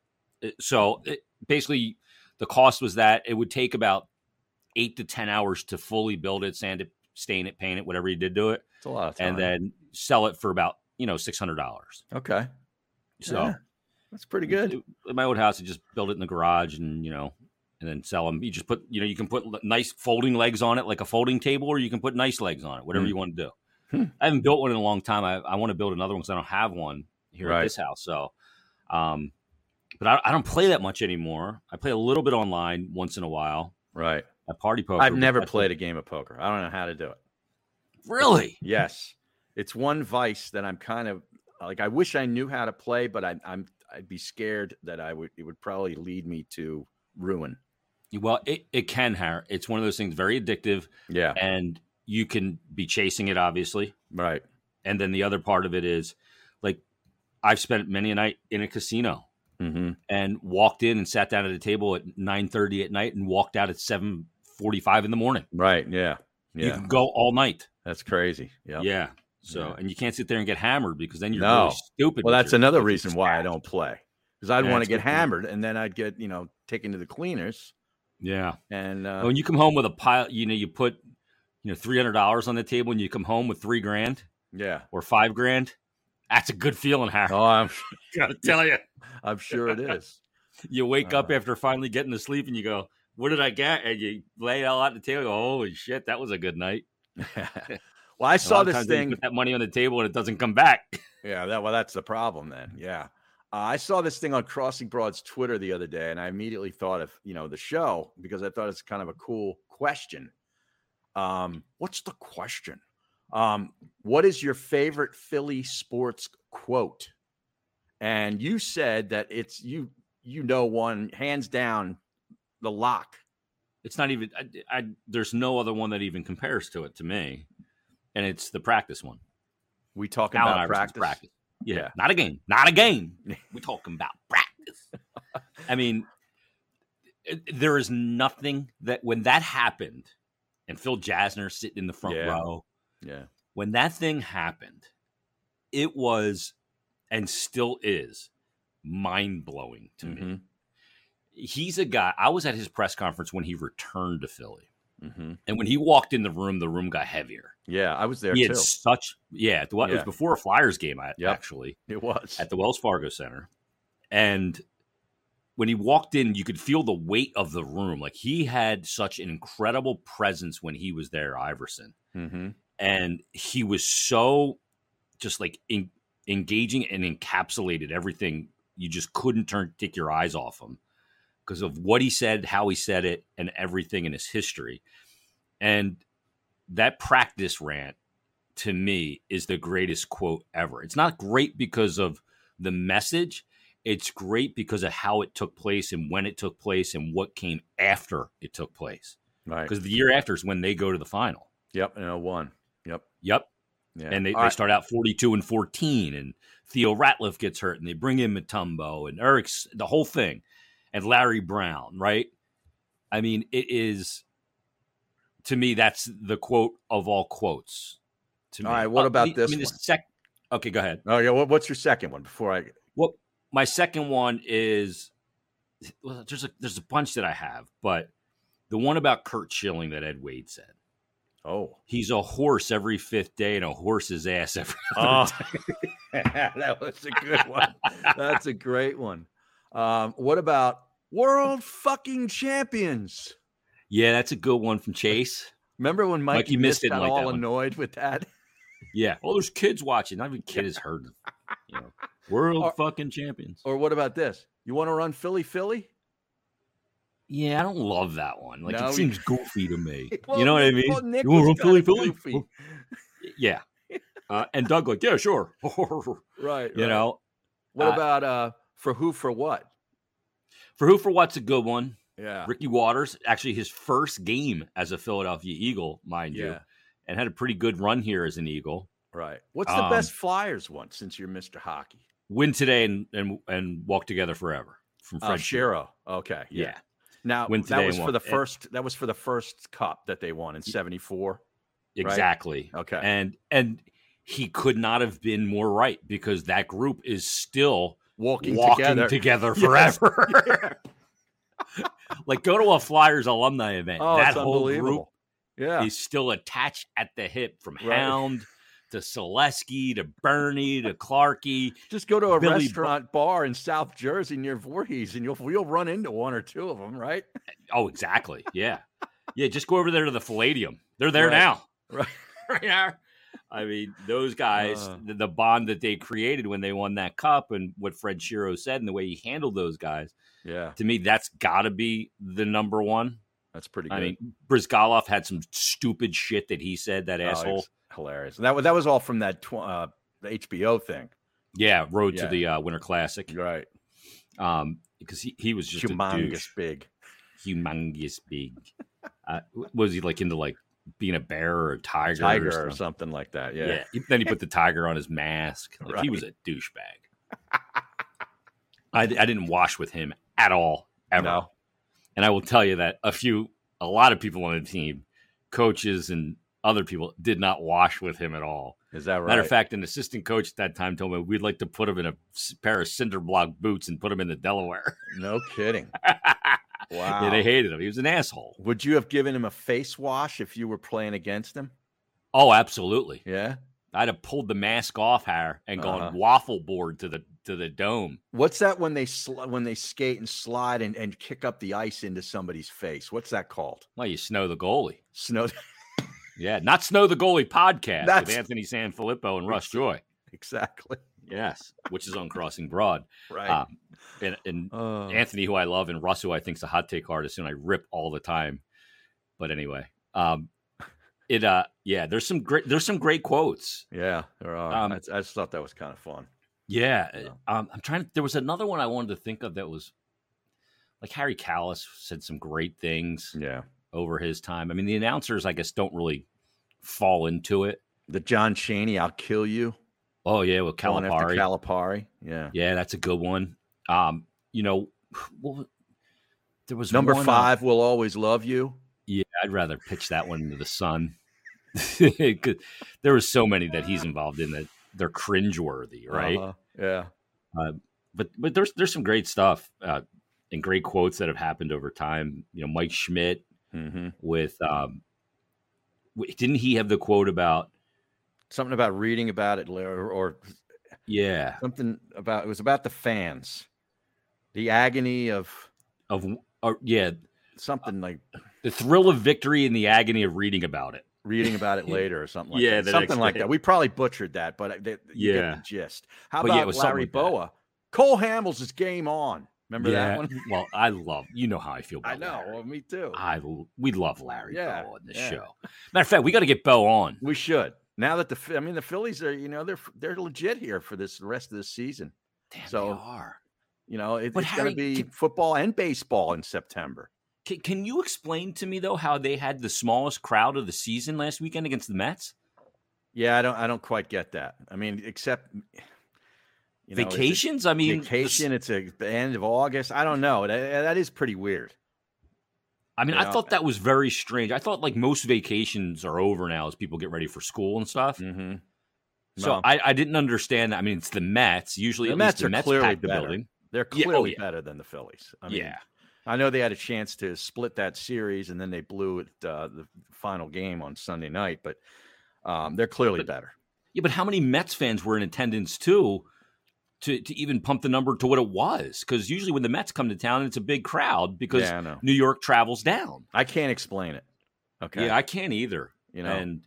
B: So it, basically, the cost was that it would take about eight to ten hours to fully build it, sand it, stain it, paint it, whatever you did to it,
A: It's a lot of time.
B: and then sell it for about you know six hundred dollars.
A: okay.
B: So
A: Yeah, that's pretty good.
B: at my old house, I just built it in the garage, and you know. And then sell them. You just put, you know, you can put nice folding legs on it, like a folding table, or you can put nice legs on it, whatever
A: Hmm.
B: you want to do.
A: Hmm.
B: I haven't built one in a long time. I, I want to build another one because I don't have one here
A: Right.
B: at this house. So, um, but I, I don't play that much anymore. I play a little bit online once in a while
A: Right.
B: at party poker.
A: I've never played a game of poker. I don't know how to do it.
B: Really?
A: Yes, it's one vice that I'm kind of like. I wish I knew how to play, but I, I'm I'd be scared that I would it would probably lead me to ruin.
B: Well, it, it can, Harry. It's one of those things very addictive,
A: Yeah.
B: and you can be chasing it, obviously.
A: Right.
B: And then the other part of it is like I've spent many a night in a casino
A: Mm-hmm.
B: and walked in and sat down at a table at nine thirty at night and walked out at seven forty five in the morning.
A: Right. Yeah.
B: You
A: Yeah.
B: can go all night.
A: That's crazy. Yeah.
B: Yeah. So
A: Yeah.
B: and you can't sit there and get hammered because then you're
A: No.
B: really stupid.
A: Well, that's another reason why I don't play because I'd
B: Yeah,
A: want to get hammered and then I'd get you know taken to the cleaners
B: Yeah.
A: and uh,
B: when you come home with a pile, you know, you put you know three hundred dollars on the table and you come home with three grand
A: yeah.
B: or five grand. That's a good feeling, Harry.
A: Oh, I'm [laughs]
B: gotta [laughs] tell you.
A: I'm sure it is. [laughs]
B: You wake up
A: Uh.
B: after finally getting to sleep and you go, "What did I get?" And you lay it all out on the table. Go, Holy shit, that was a good night.
A: Well, I
B: A
A: saw this
B: times then you
A: thing.
B: put that money on the table and it doesn't come back. [laughs]
A: Yeah, that well, that's the problem then. Yeah. Uh, I saw this thing on Crossing Broad's Twitter the other day, and I immediately thought of you know the show because I thought it's kind of a cool question. Um, what's the question? Um, what is your favorite Philly sports quote? And you said that it's you you know one hands down the lock.
B: It's not even. I, I, there's no other one that even compares to it to me, and it's the practice one.
A: We talking
B: Allen
A: about
B: Iverson's
A: practice.
B: Yeah,
A: Yeah.
B: not a game, not a game. [laughs] We're talking about practice. I mean, it- there is nothing that when that happened, and Phil Jasner sitting in the front
A: Yeah.
B: row,
A: Yeah.
B: when that thing happened, it was and still is mind blowing to me.
A: Mhm.
B: He's a guy. I was at his press conference when he returned to Philly,
A: hmm
B: and when he walked in the room, the room got heavier.
A: Yeah, I was there
B: he
A: too.
B: had such yeah. It was before a Flyers game, I,
A: Yep.
B: actually
A: It was.
B: at the Wells Fargo Center, and when he walked in, you could feel the weight of the room. Like he had such an incredible presence when he was there, Iverson,
A: hmm
B: and he was so just like en- engaging and encapsulated everything. You just couldn't turn take your eyes off him because of what he said, how he said it, and everything in his history. And that practice rant to me is the greatest quote ever. It's not great because of the message. It's great because of how it took place and when it took place and what came after it took place.
A: Right.
B: Because the year after is when they go to the final.
A: Yep. And a oh one. Yep.
B: Yep.
A: Yeah.
B: And they,
A: All
B: they
A: right.
B: start out 42 and 14, and Theo Ratliff gets hurt, and they bring in Mutombo and Eric's the whole thing, and Larry Brown, right? I mean, it is to me that's the quote of all quotes. To me.
A: All right, what uh, about
B: I
A: this
B: I mean, the sec- okay, go ahead.
A: Oh yeah. What, what's your second one before I?
B: Well, my second one is well, there's a there's a bunch that I have, but the one about Curt Schilling that Ed Wade said.
A: Oh.
B: He's a horse every fifth day and a horse's ass every
A: Oh. [laughs] that was a good one. That's a great one. Um, what about world fucking champions?
B: Yeah, that's a good one from Chase.
A: Remember when Mikey,
B: Mikey
A: missed,
B: didn't like
A: all
B: one.
A: annoyed with that? [laughs]
B: Yeah. Well, there's kids watching. Not even kid has heard you know. World
A: Or-
B: fucking champions.
A: Or what about this? You want to run Philly Philly?
B: Yeah, I don't love that one. Like
A: No,
B: it seems goofy to me.
A: Well, [laughs]
B: you know what I mean?
A: well, Nick
B: you want to run Philly, Philly?
A: goofy. [laughs]
B: Yeah. Uh, and Doug like, yeah, sure.
A: Right.
B: you
A: right.
B: know,
A: What
B: uh,
A: about uh for who for what?
B: for who for what's a good one.
A: Yeah.
B: Ricky Watters, actually his first game as a Philadelphia Eagle, mind you, and had a pretty good run here as an Eagle.
A: Right. What's the
B: Um,
A: best Flyers one since you're Mr. Hockey?
B: Win today and and, and walk together forever from
A: Oh,
B: Fred Shero.
A: Shiro. Okay. Yeah.
B: Yeah.
A: Now that was for the
B: walk-
A: first. That was for the first cup that they won in '74.
B: Exactly.
A: Okay.
B: And and he could not have been more right because that group is still
A: walking,
B: walking
A: together.
B: together, [laughs]
A: Yes.
B: forever. [laughs] like go to a Flyers alumni event.
A: Oh,
B: that whole group.
A: Yeah.
B: is still attached at the hip from
A: Right.
B: Hound to Saleski to Bernie to Clarkey.
A: Just go to a
B: Billy Bo-
A: restaurant bar in South Jersey near Voorhees, and you'll you'll run into one or two of them, right? [laughs]
B: Oh, exactly. Yeah. Yeah, just go over there to the Palladium. They're there
A: Right.
B: now.
A: Right.
B: right now. I mean, those guys,
A: Uh.
B: the, the bond that they created when they won that cup and what Fred Shero said and the way he handled those guys,
A: Yeah,
B: to me, that's got to be the number one.
A: that's pretty good.
B: I mean, Bryzgalov had some stupid shit that he said, that
A: Oh,
B: asshole.
A: was hilarious. That was that was all from that tw- uh, the HBO thing,
B: Yeah, Road
A: Yeah.
B: to the uh, Winter Classic.
A: right?
B: Um, because he, he was just
A: Humongous big.
B: humongous big. Uh, was he like into like being a bear or a tiger,
A: Tiger
B: or
A: or
B: something?
A: something like that. Yeah.
B: He- Then he put the [laughs] tiger on his mask. Like, He was a douchebag. [laughs] I, I didn't wash with him at all ever.
A: No.
B: And I will tell you that a few, a lot of people on the team, coaches and other people, did not wash with him at all.
A: Is that right?
B: Matter of fact, an assistant coach at that time told me we'd like to put him in a pair of cinder block boots and put him in the Delaware.
A: no kidding. [laughs] Wow.
B: yeah, they hated him. He was an asshole.
A: Would you have given him a face wash if you were playing against him?
B: Oh, absolutely.
A: Yeah.
B: I'd have pulled the mask off, Har, and gone
A: Uh-huh.
B: waffle board to the to the dome.
A: What's that when they sl- when they skate and slide and, and kick up the ice into somebody's face? What's that called?
B: Well, you snow the goalie.
A: Snow.
B: Yeah, not snow the goalie [laughs] podcast
A: That's-
B: with Anthony Sanfilippo and Russ Joy.
A: exactly.
B: Yes, which is on Crossing Broad.
A: Right.
B: Um, and and
A: Uh,
B: Anthony, who I love, and Russ, who I think's a hot take artist, and I rip all the time. But anyway, um, it uh, yeah, there's some great there's some great quotes.
A: yeah, there are.
B: um,
A: I, I just thought that was kind of fun.
B: Yeah,
A: Yeah.
B: um, I'm trying to. There was another one I wanted to think of that was like Harry Kalas said some great things
A: Yeah.
B: over his time. I mean, the announcers, I guess, don't really fall into it.
A: The John Chaney, I'll kill you.
B: Oh yeah, with Calipari.
A: Calipari. Yeah.
B: yeah, that's a good one. Um, you know, was- there was
A: Number
B: one, uh,
A: five, will always love you.
B: yeah, I'd rather pitch that one to the sun. [laughs] there was so many that he's involved in that they're cringeworthy, right?
A: Uh-huh. Yeah.
B: but but there's there's some great stuff uh, and great quotes that have happened over time. You know, Mike Schmidt
A: hmm
B: with um, didn't he have the quote about
A: Something about reading about it, or, or
B: yeah
A: something about it was about the fans, the agony of
B: of or, oh, yeah
A: something like
B: the thrill of victory and the agony of reading about it.
A: reading about it [laughs] later or something like
B: Yeah,
A: that. something like
B: day.
A: that. We probably butchered that, but uh, that, you
B: Yeah.
A: get the gist. How
B: But
A: about
B: something
A: Larry
B: like that.
A: Bowa? Cole Hamels is game on. Remember
B: yeah,
A: that one? [laughs]
B: well, I love you know how I feel about it.
A: I know.
B: Larry.
A: Well, me too.
B: I we love Larry
A: Yeah,
B: on this
A: yeah.
B: show. Matter of fact, we got to get Bo on.
A: we should. Now that the I mean the Phillies are you know they're they're legit here for this the rest of the season.
B: Damn,
A: So-
B: they are.
A: You know it, it's going to be
B: can-
A: football and baseball in September.
B: Can, can you explain to me though how they had the smallest crowd of the season last weekend against the Mets?
A: Yeah, I don't I don't quite get that. I mean, except you know,
B: Vacations? I mean, the
A: vacation. It's a, the end of August. I don't know. That, that is pretty weird.
B: I mean,
A: You
B: I thought that was very strange. I thought like most vacations are over now as people get ready for school and stuff.
A: Mm-hmm.
B: So I, I didn't understand. that. I mean, it's the Mets. Usually,
A: The Mets
B: least the
A: are
B: Mets
A: clearly
B: the
A: better.
B: building.
A: they're
B: Yeah, oh,
A: clearly
B: yeah.
A: better than the Phillies. I mean,
B: yeah,
A: I know they had a chance to split that series, and then they blew it uh, the final game on Sunday night. But um, they're clearly
B: But-
A: better.
B: yeah. But how many Mets fans were in attendance too? To, to even pump the number to what it was, because usually when the Mets come to town, it's a big crowd because
A: yeah,
B: New York travels down.
A: I can't explain it. Okay,
B: Yeah, I can't either.
A: you know,
B: And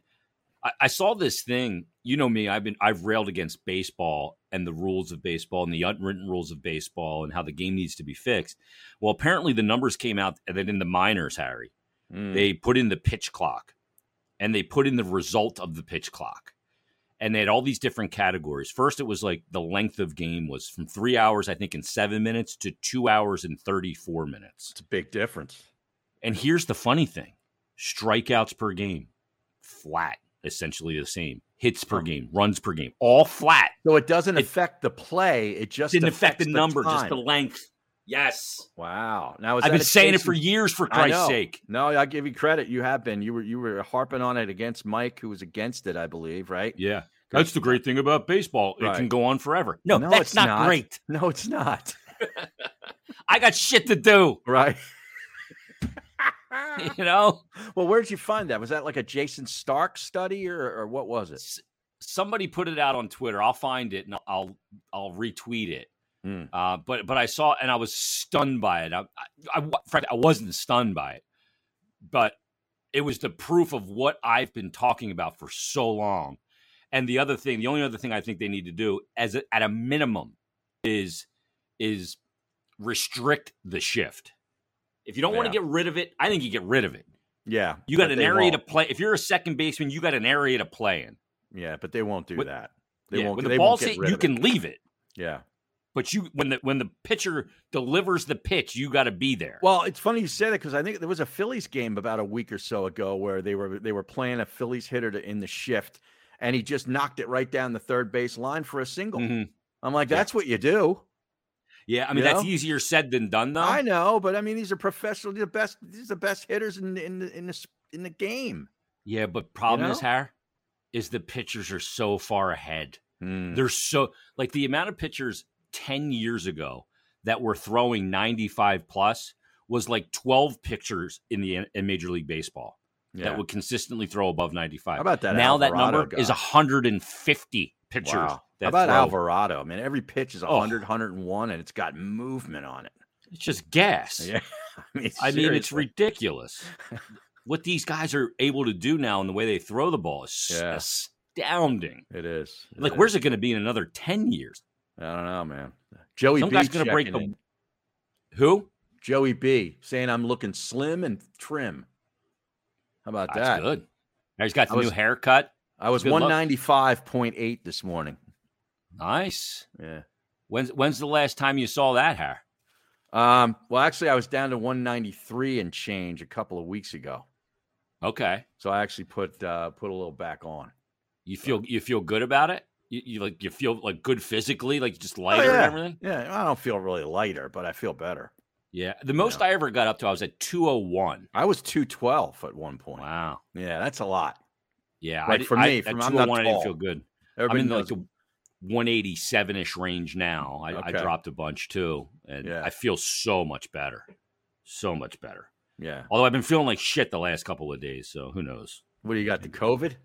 B: I, I saw this thing. You know me. I've been I've railed against baseball and the rules of baseball and the unwritten rules of baseball and how the game needs to be fixed. Well, apparently the numbers came out that in the minors, Harry,
A: Mm.
B: they put in the pitch clock and they put in the result of the pitch clock. And they had all these different categories. First, it was like the length of game was from three hours, I think, in seven minutes to two hours and 34 minutes.
A: it's a big difference.
B: And here's the funny thing strikeouts per game, flat, essentially the same. Hits per game, runs per game, all flat.
A: So it doesn't
B: It
A: affect the play. It just
B: Didn't affect the
A: affects
B: number, just the length. Yes.
A: wow. Now
B: I've been saying it for years, for Christ's sake.
A: No, I give you credit. You have been. You were you were harping on it against Mike, who was against it, I believe, right?
B: Yeah. That's the great thing about baseball. It can go on forever. No,
A: No,
B: that's
A: it's
B: not,
A: not.
B: great. [laughs]
A: No, it's not.
B: I got shit to do.
A: Right. [laughs]
B: You know?
A: well, where'd you find that? Was that like a Jayson Stark study or, or what was it?
B: S- Somebody put it out on Twitter. I'll find it and I'll I'll retweet it.
A: Hmm.
B: Uh, but but I saw and I was stunned by it. I, I, I, frankly, I wasn't stunned by it, but it was the proof of what I've been talking about for so long. And the other thing, the only other thing I think they need to do, as a, at a minimum, is is restrict the shift. If you don't want to get rid of it, I think you get rid of it.
A: Yeah.
B: You got an area to
A: won't.
B: play. If you're a second baseman, you got an area to play in.
A: Yeah, but they won't do
B: With-
A: that. They
B: yeah,
A: won't.
B: when
A: they
B: the
A: get
B: hit,
A: rid
B: you
A: of it.
B: can leave it.
A: Yeah.
B: But you when the when the pitcher delivers the pitch, you got to be there.
A: Well, it's funny you say that because I think there was a Phillies game about a week or so ago where they were they were playing a Phillies hitter to, in the shift, and he just knocked it right down the third base line for a single.
B: Mhm.
A: I'm like,
B: Yeah.
A: that's what you do.
B: Yeah, I mean
A: You
B: that's
A: know?
B: easier said than done, though.
A: I know, but I mean, these are professional. These the best. These are the best hitters in the- in the in the in the game.
B: Yeah, but problem is,
A: know?
B: Har, is the pitchers are so far ahead.
A: Hmm.
B: They're so like the amount of pitchers 10 years ago that were throwing 95 plus was like 12 pitchers in the in Major League Baseball
A: Yeah.
B: that would consistently throw above 95.
A: How about that
B: now that
A: Alvarado
B: number is
A: guy?
B: 150 pitchers.
A: Wow.
B: that
A: How about
B: throw.
A: Alvarado? I mean, every pitch is
B: Oh.
A: 100, 101, and it's got movement on it.
B: It's just gas.
A: Yeah. [laughs] I mean,
B: I mean, it's ridiculous. [laughs] what these guys are able to do now and the way they throw the ball is
A: Yeah.
B: astounding.
A: It is. It
B: Like,
A: is.
B: where's it going to be in another 10 years?
A: I don't know, man. Joey
B: Some
A: B
B: guy's going to break the.
A: in.
B: Who?
A: Joey B saying I'm looking slim and trim. How about
B: That's
A: that?
B: good. Now he's got the
A: was-
B: new haircut.
A: I was 195.8 this morning.
B: Nice.
A: Yeah.
B: When's when's the last time you saw that hair?
A: Um, well, actually, I was down to 193 and change a couple of weeks ago.
B: Okay.
A: So I actually put uh, put a little back on.
B: You feel you feel good about it? You, you like you feel like good physically, like just oh, lighter
A: Oh, yeah.
B: and everything?
A: Yeah, I don't feel really lighter, but I feel better.
B: Yeah. The most
A: Yeah.
B: I ever got up to, I was at 201.
A: I was 212 at one point.
B: Wow.
A: Yeah, that's a lot.
B: Yeah.
A: Like
B: I,
A: for me,
B: at
A: from- I'm not
B: 201, I didn't feel good. I'm
A: Everybody
B: in like the 187 ish range now. I, I dropped a bunch too, and
A: Yeah.
B: I feel so much better. So much better.
A: yeah.
B: Although I've been feeling like shit the last couple of days, so who knows?
A: What do you got? The COVID?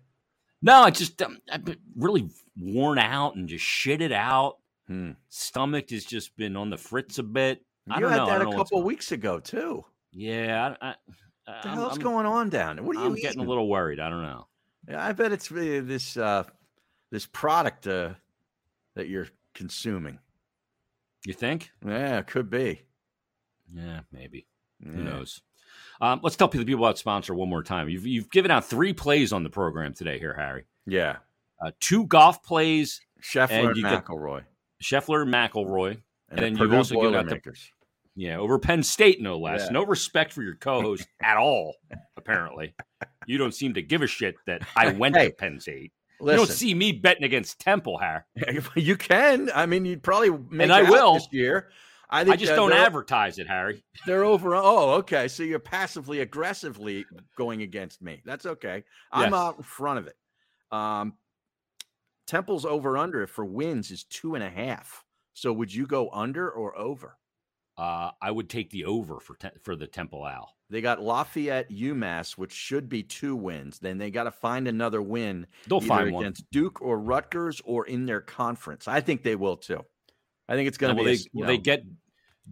B: No, I just um, I've been really worn out and just shit it out.
A: Hmm.
B: Stomach has just been on the fritz a bit. I
A: you
B: don't
A: had
B: know. I
A: that
B: don't
A: a couple weeks ago too.
B: Yeah, I, I,
A: What the
B: I'm-
A: hell's
B: I'm,
A: going on down there? What are you
B: I'm getting a little worried. I don't know.
A: Yeah, I bet it's uh, this uh, this product uh, that you're consuming.
B: You think?
A: Yeah, it could be.
B: Yeah, maybe.
A: Yeah.
B: Who knows? Um, let's tell people the people about sponsor one more time. You've you've given out three plays on the program today, here, Harry.
A: Yeah,
B: Uh, two golf plays,
A: Scheffler
B: And
A: and, McIlroy,
B: Scheffler, McIlroy.
A: and,
B: then
A: the
B: you've also given out the- Yeah, over Penn State, no less.
A: Yeah.
B: No respect for your co-host [laughs] at all. Apparently, you don't seem to give a shit that I went
A: Hey,
B: to Penn State. You don't see me betting against Temple, Harry. [laughs]
A: you can. I mean, you'd probably make
B: I
A: it out
B: will.
A: this year. I,
B: I just
A: uh,
B: don't advertise it, Harry. [laughs]
A: They're over. Oh, okay. So you're passively aggressively going against me. That's okay. I'm
B: Yes.
A: out in front of it. Um, Temple's over under for wins is two and a half. So would you go under or over?
B: Uh, I would take the over for te- for the Temple Owl.
A: They got Lafayette, UMass, which should be two wins. Then they got to find another win
B: They'll find one.
A: against Duke or Rutgers or in their conference. I think they will too. I think it's going to be.
B: they,
A: a
B: they
A: know,
B: get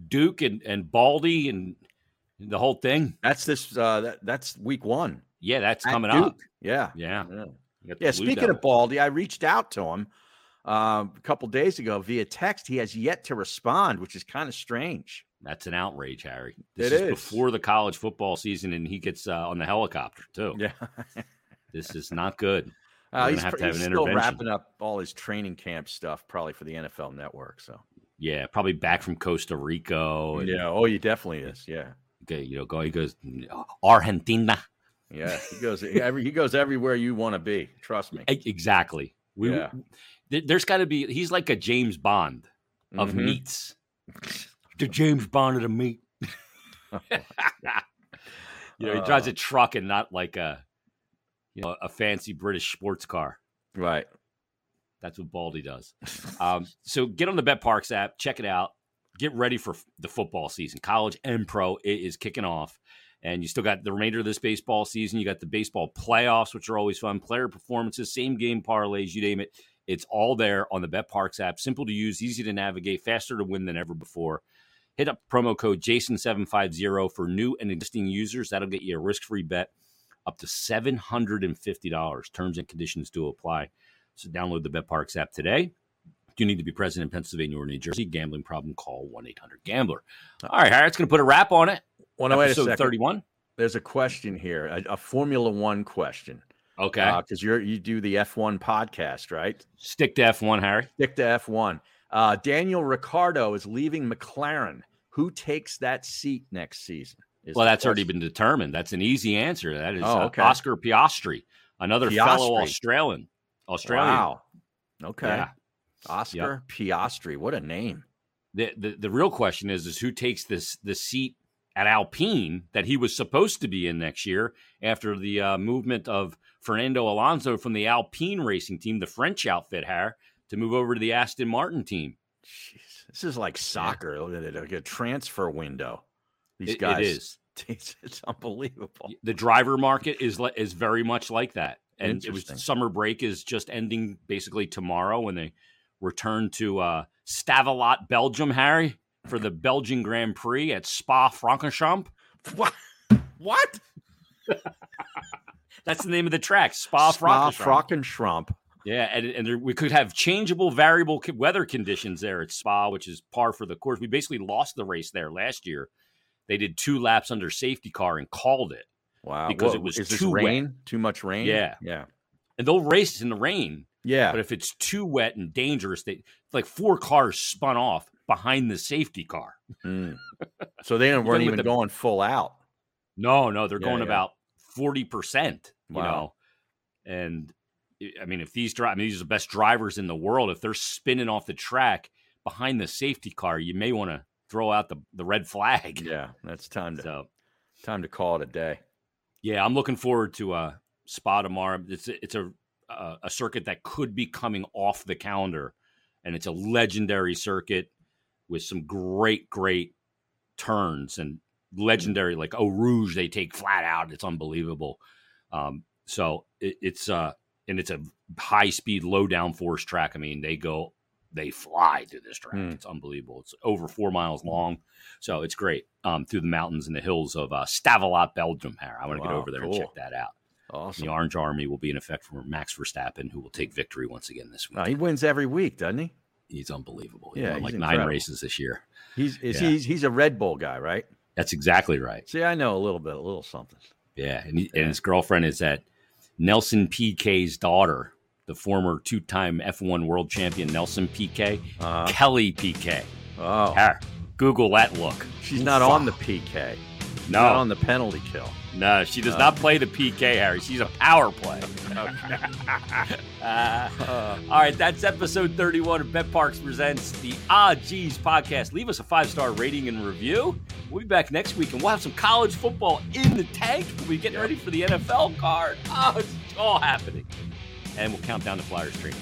B: Duke and, and Baldy and the whole thing?
A: that's this. Uh, that, that's week one.
B: Yeah, that's
A: at
B: coming
A: Duke.
B: up.
A: Yeah.
B: Yeah.
A: yeah.
B: You got the
A: Yeah, speaking of Baldy, I reached out to him um, a couple days ago via text. He has yet to respond, which is kind of strange.
B: That's an outrage, Harry. This
A: It
B: is,
A: is.
B: before the college football season, and he gets uh, on the helicopter too.
A: Yeah,
B: This is not good.
A: Uh, he's,
B: have
A: he's still wrapping up all his training camp stuff, probably for the NFL Network. So
B: Yeah, probably back from Costa Rica. And,
A: yeah, oh, he definitely is. Yeah,
B: okay, you know, go. He goes Argentina.
A: yeah, he goes every he goes everywhere you want to be. Trust me.
B: Exactly. We,
A: Yeah.
B: there- There's got to be. He's like a James Bond of
A: Mhm.
B: meats. [laughs] The James Bond of the meat. [laughs] [laughs] you know, he drives
A: Uh.
B: a truck and not like a, you know, a fancy British sports car.
A: Right.
B: That's what Baldy does. [laughs] Um, so get on the BetParx app, check it out. Get ready for f- the football season. College and pro it is kicking off. And you still got the remainder of this baseball season. You got the baseball playoffs, which are always fun. Player performances, same game parlays, you name it. It's all there on the BetParx app. Simple to use, easy to navigate, faster to win than ever before. Hit up promo code Jason750 for new and existing users. That'll get you a risk free bet up to $750. Terms and conditions do apply. So download the BetParx app today. Do you need to be present in Pennsylvania or New Jersey, gambling problem, call 1 800 Gambler. All right, Harriet's going to put a wrap on it.
A: Well, no, wait a second.
B: 31.
A: There's a question here, a, a Formula One question.
B: Okay.
A: because you're you do the F1 podcast, right?
B: Stick to F1, Harry.
A: Stick to F1. Uh, Daniel Ricciardo is leaving McLaren. Who takes that seat next season?
B: Well, that's already been determined. That's an easy answer. That is
A: oh,
B: uh,
A: okay.
B: Oscar Piastri, another
A: Piastri.
B: fellow Australian. Australian.
A: Wow. Okay.
B: Yeah.
A: Oscar Piastri. What a name.
B: The, the the real question is is who takes this the seat at Alpine that he was supposed to be in next year after the uh, movement of Fernando Alonso from the Alpine racing team, the French outfit, here to move over to the Aston Martin team.
A: Jeez, this is like soccer, like a transfer window. These
B: It-
A: guys,
B: it is. [laughs]
A: It's, it's unbelievable.
B: The driver market is is very much like that, and it was summer break is just ending basically tomorrow when they return to uh, Stavelot, Belgium, Harry, for the Belgian Grand Prix at Spa Francorchamps. [laughs]
A: What? What? [laughs]
B: That's the name of the track, Spa,
A: Spa
B: Francorchamps. Yeah, and, and there, we could have changeable, variable weather conditions there at Spa, which is par for the course. We basically lost the race there last year. They did two laps under safety car and called it.
A: Wow.
B: Because
A: What-
B: it was
A: is
B: too wet.
A: rain? Too much rain?
B: Yeah.
A: Yeah.
B: And they'll race in the rain,
A: Yeah.
B: but if it's too wet and dangerous, they like four cars spun off behind the safety car.
A: Mm. So they [laughs] weren't even
B: the-
A: going full out.
B: No, no, they're
A: Yeah,
B: going
A: yeah.
B: about forty percent. You
A: Wow.
B: know, and I- I mean, if these drive, I mean, these are the best drivers in the world. If they're spinning off the track behind the safety car, you may want to throw out the the red flag. [laughs]
A: Yeah. That's time to
B: So
A: time to call it a day.
B: yeah, I'm looking forward to uh, Spa tomorrow. It's a, it's a uh, a circuit that could be coming off the calendar, and it's a legendary circuit with some great great turns and legendary like Eau Rouge they take flat out. It's unbelievable. Um, so it, it's uh and it's a high speed low downforce track. I mean they go they fly through this track.
A: Hmm.
B: It's unbelievable. It's over four miles long, so it's great. Um, through the mountains and the hills of uh, Stavelot, Belgium. Here, I want to get over there
A: cool.
B: and check that out.
A: Awesome.
B: The Orange Army will be in effect for Max Verstappen, who will take victory once again this week.
A: Wow, he wins every week, doesn't he?
B: He's unbelievable. He
A: Yeah,
B: won
A: he's
B: like
A: incredible.
B: nine races this year.
A: He's is
B: Yeah.
A: he, he's a Red Bull guy, right?
B: That's exactly right.
A: See, I know a little bit, a little something.
B: Yeah, and, he,
A: Yeah.
B: and his girlfriend is that Nelson Piquet's daughter, the former two-time F1 world champion Nelson Piquet,
A: Uh,
B: Kelly Piquet.
A: oh,
B: Here, Google that look.
A: she's not on the PK.
B: No,
A: Not on the penalty kill.
B: no, she does
A: Uh.
B: not play the PK, Harry. She's a power play. [laughs] Uh, [laughs]
A: Uh,
B: All right, that's episode 31 of BetParx Presents the Ah Jeez podcast. Leave us a five star rating and review. We'll be back next week and we'll have some college football in the tank. We'll be getting ready for the NFL card. Oh, it's all happening. And we'll count down the Flyers training.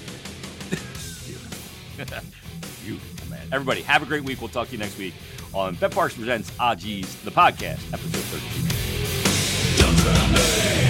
B: [laughs] Beautiful, man. Everybody, have a great week. We'll talk to you next week on BetParx Presents Ah Jeez, the podcast, episode 32.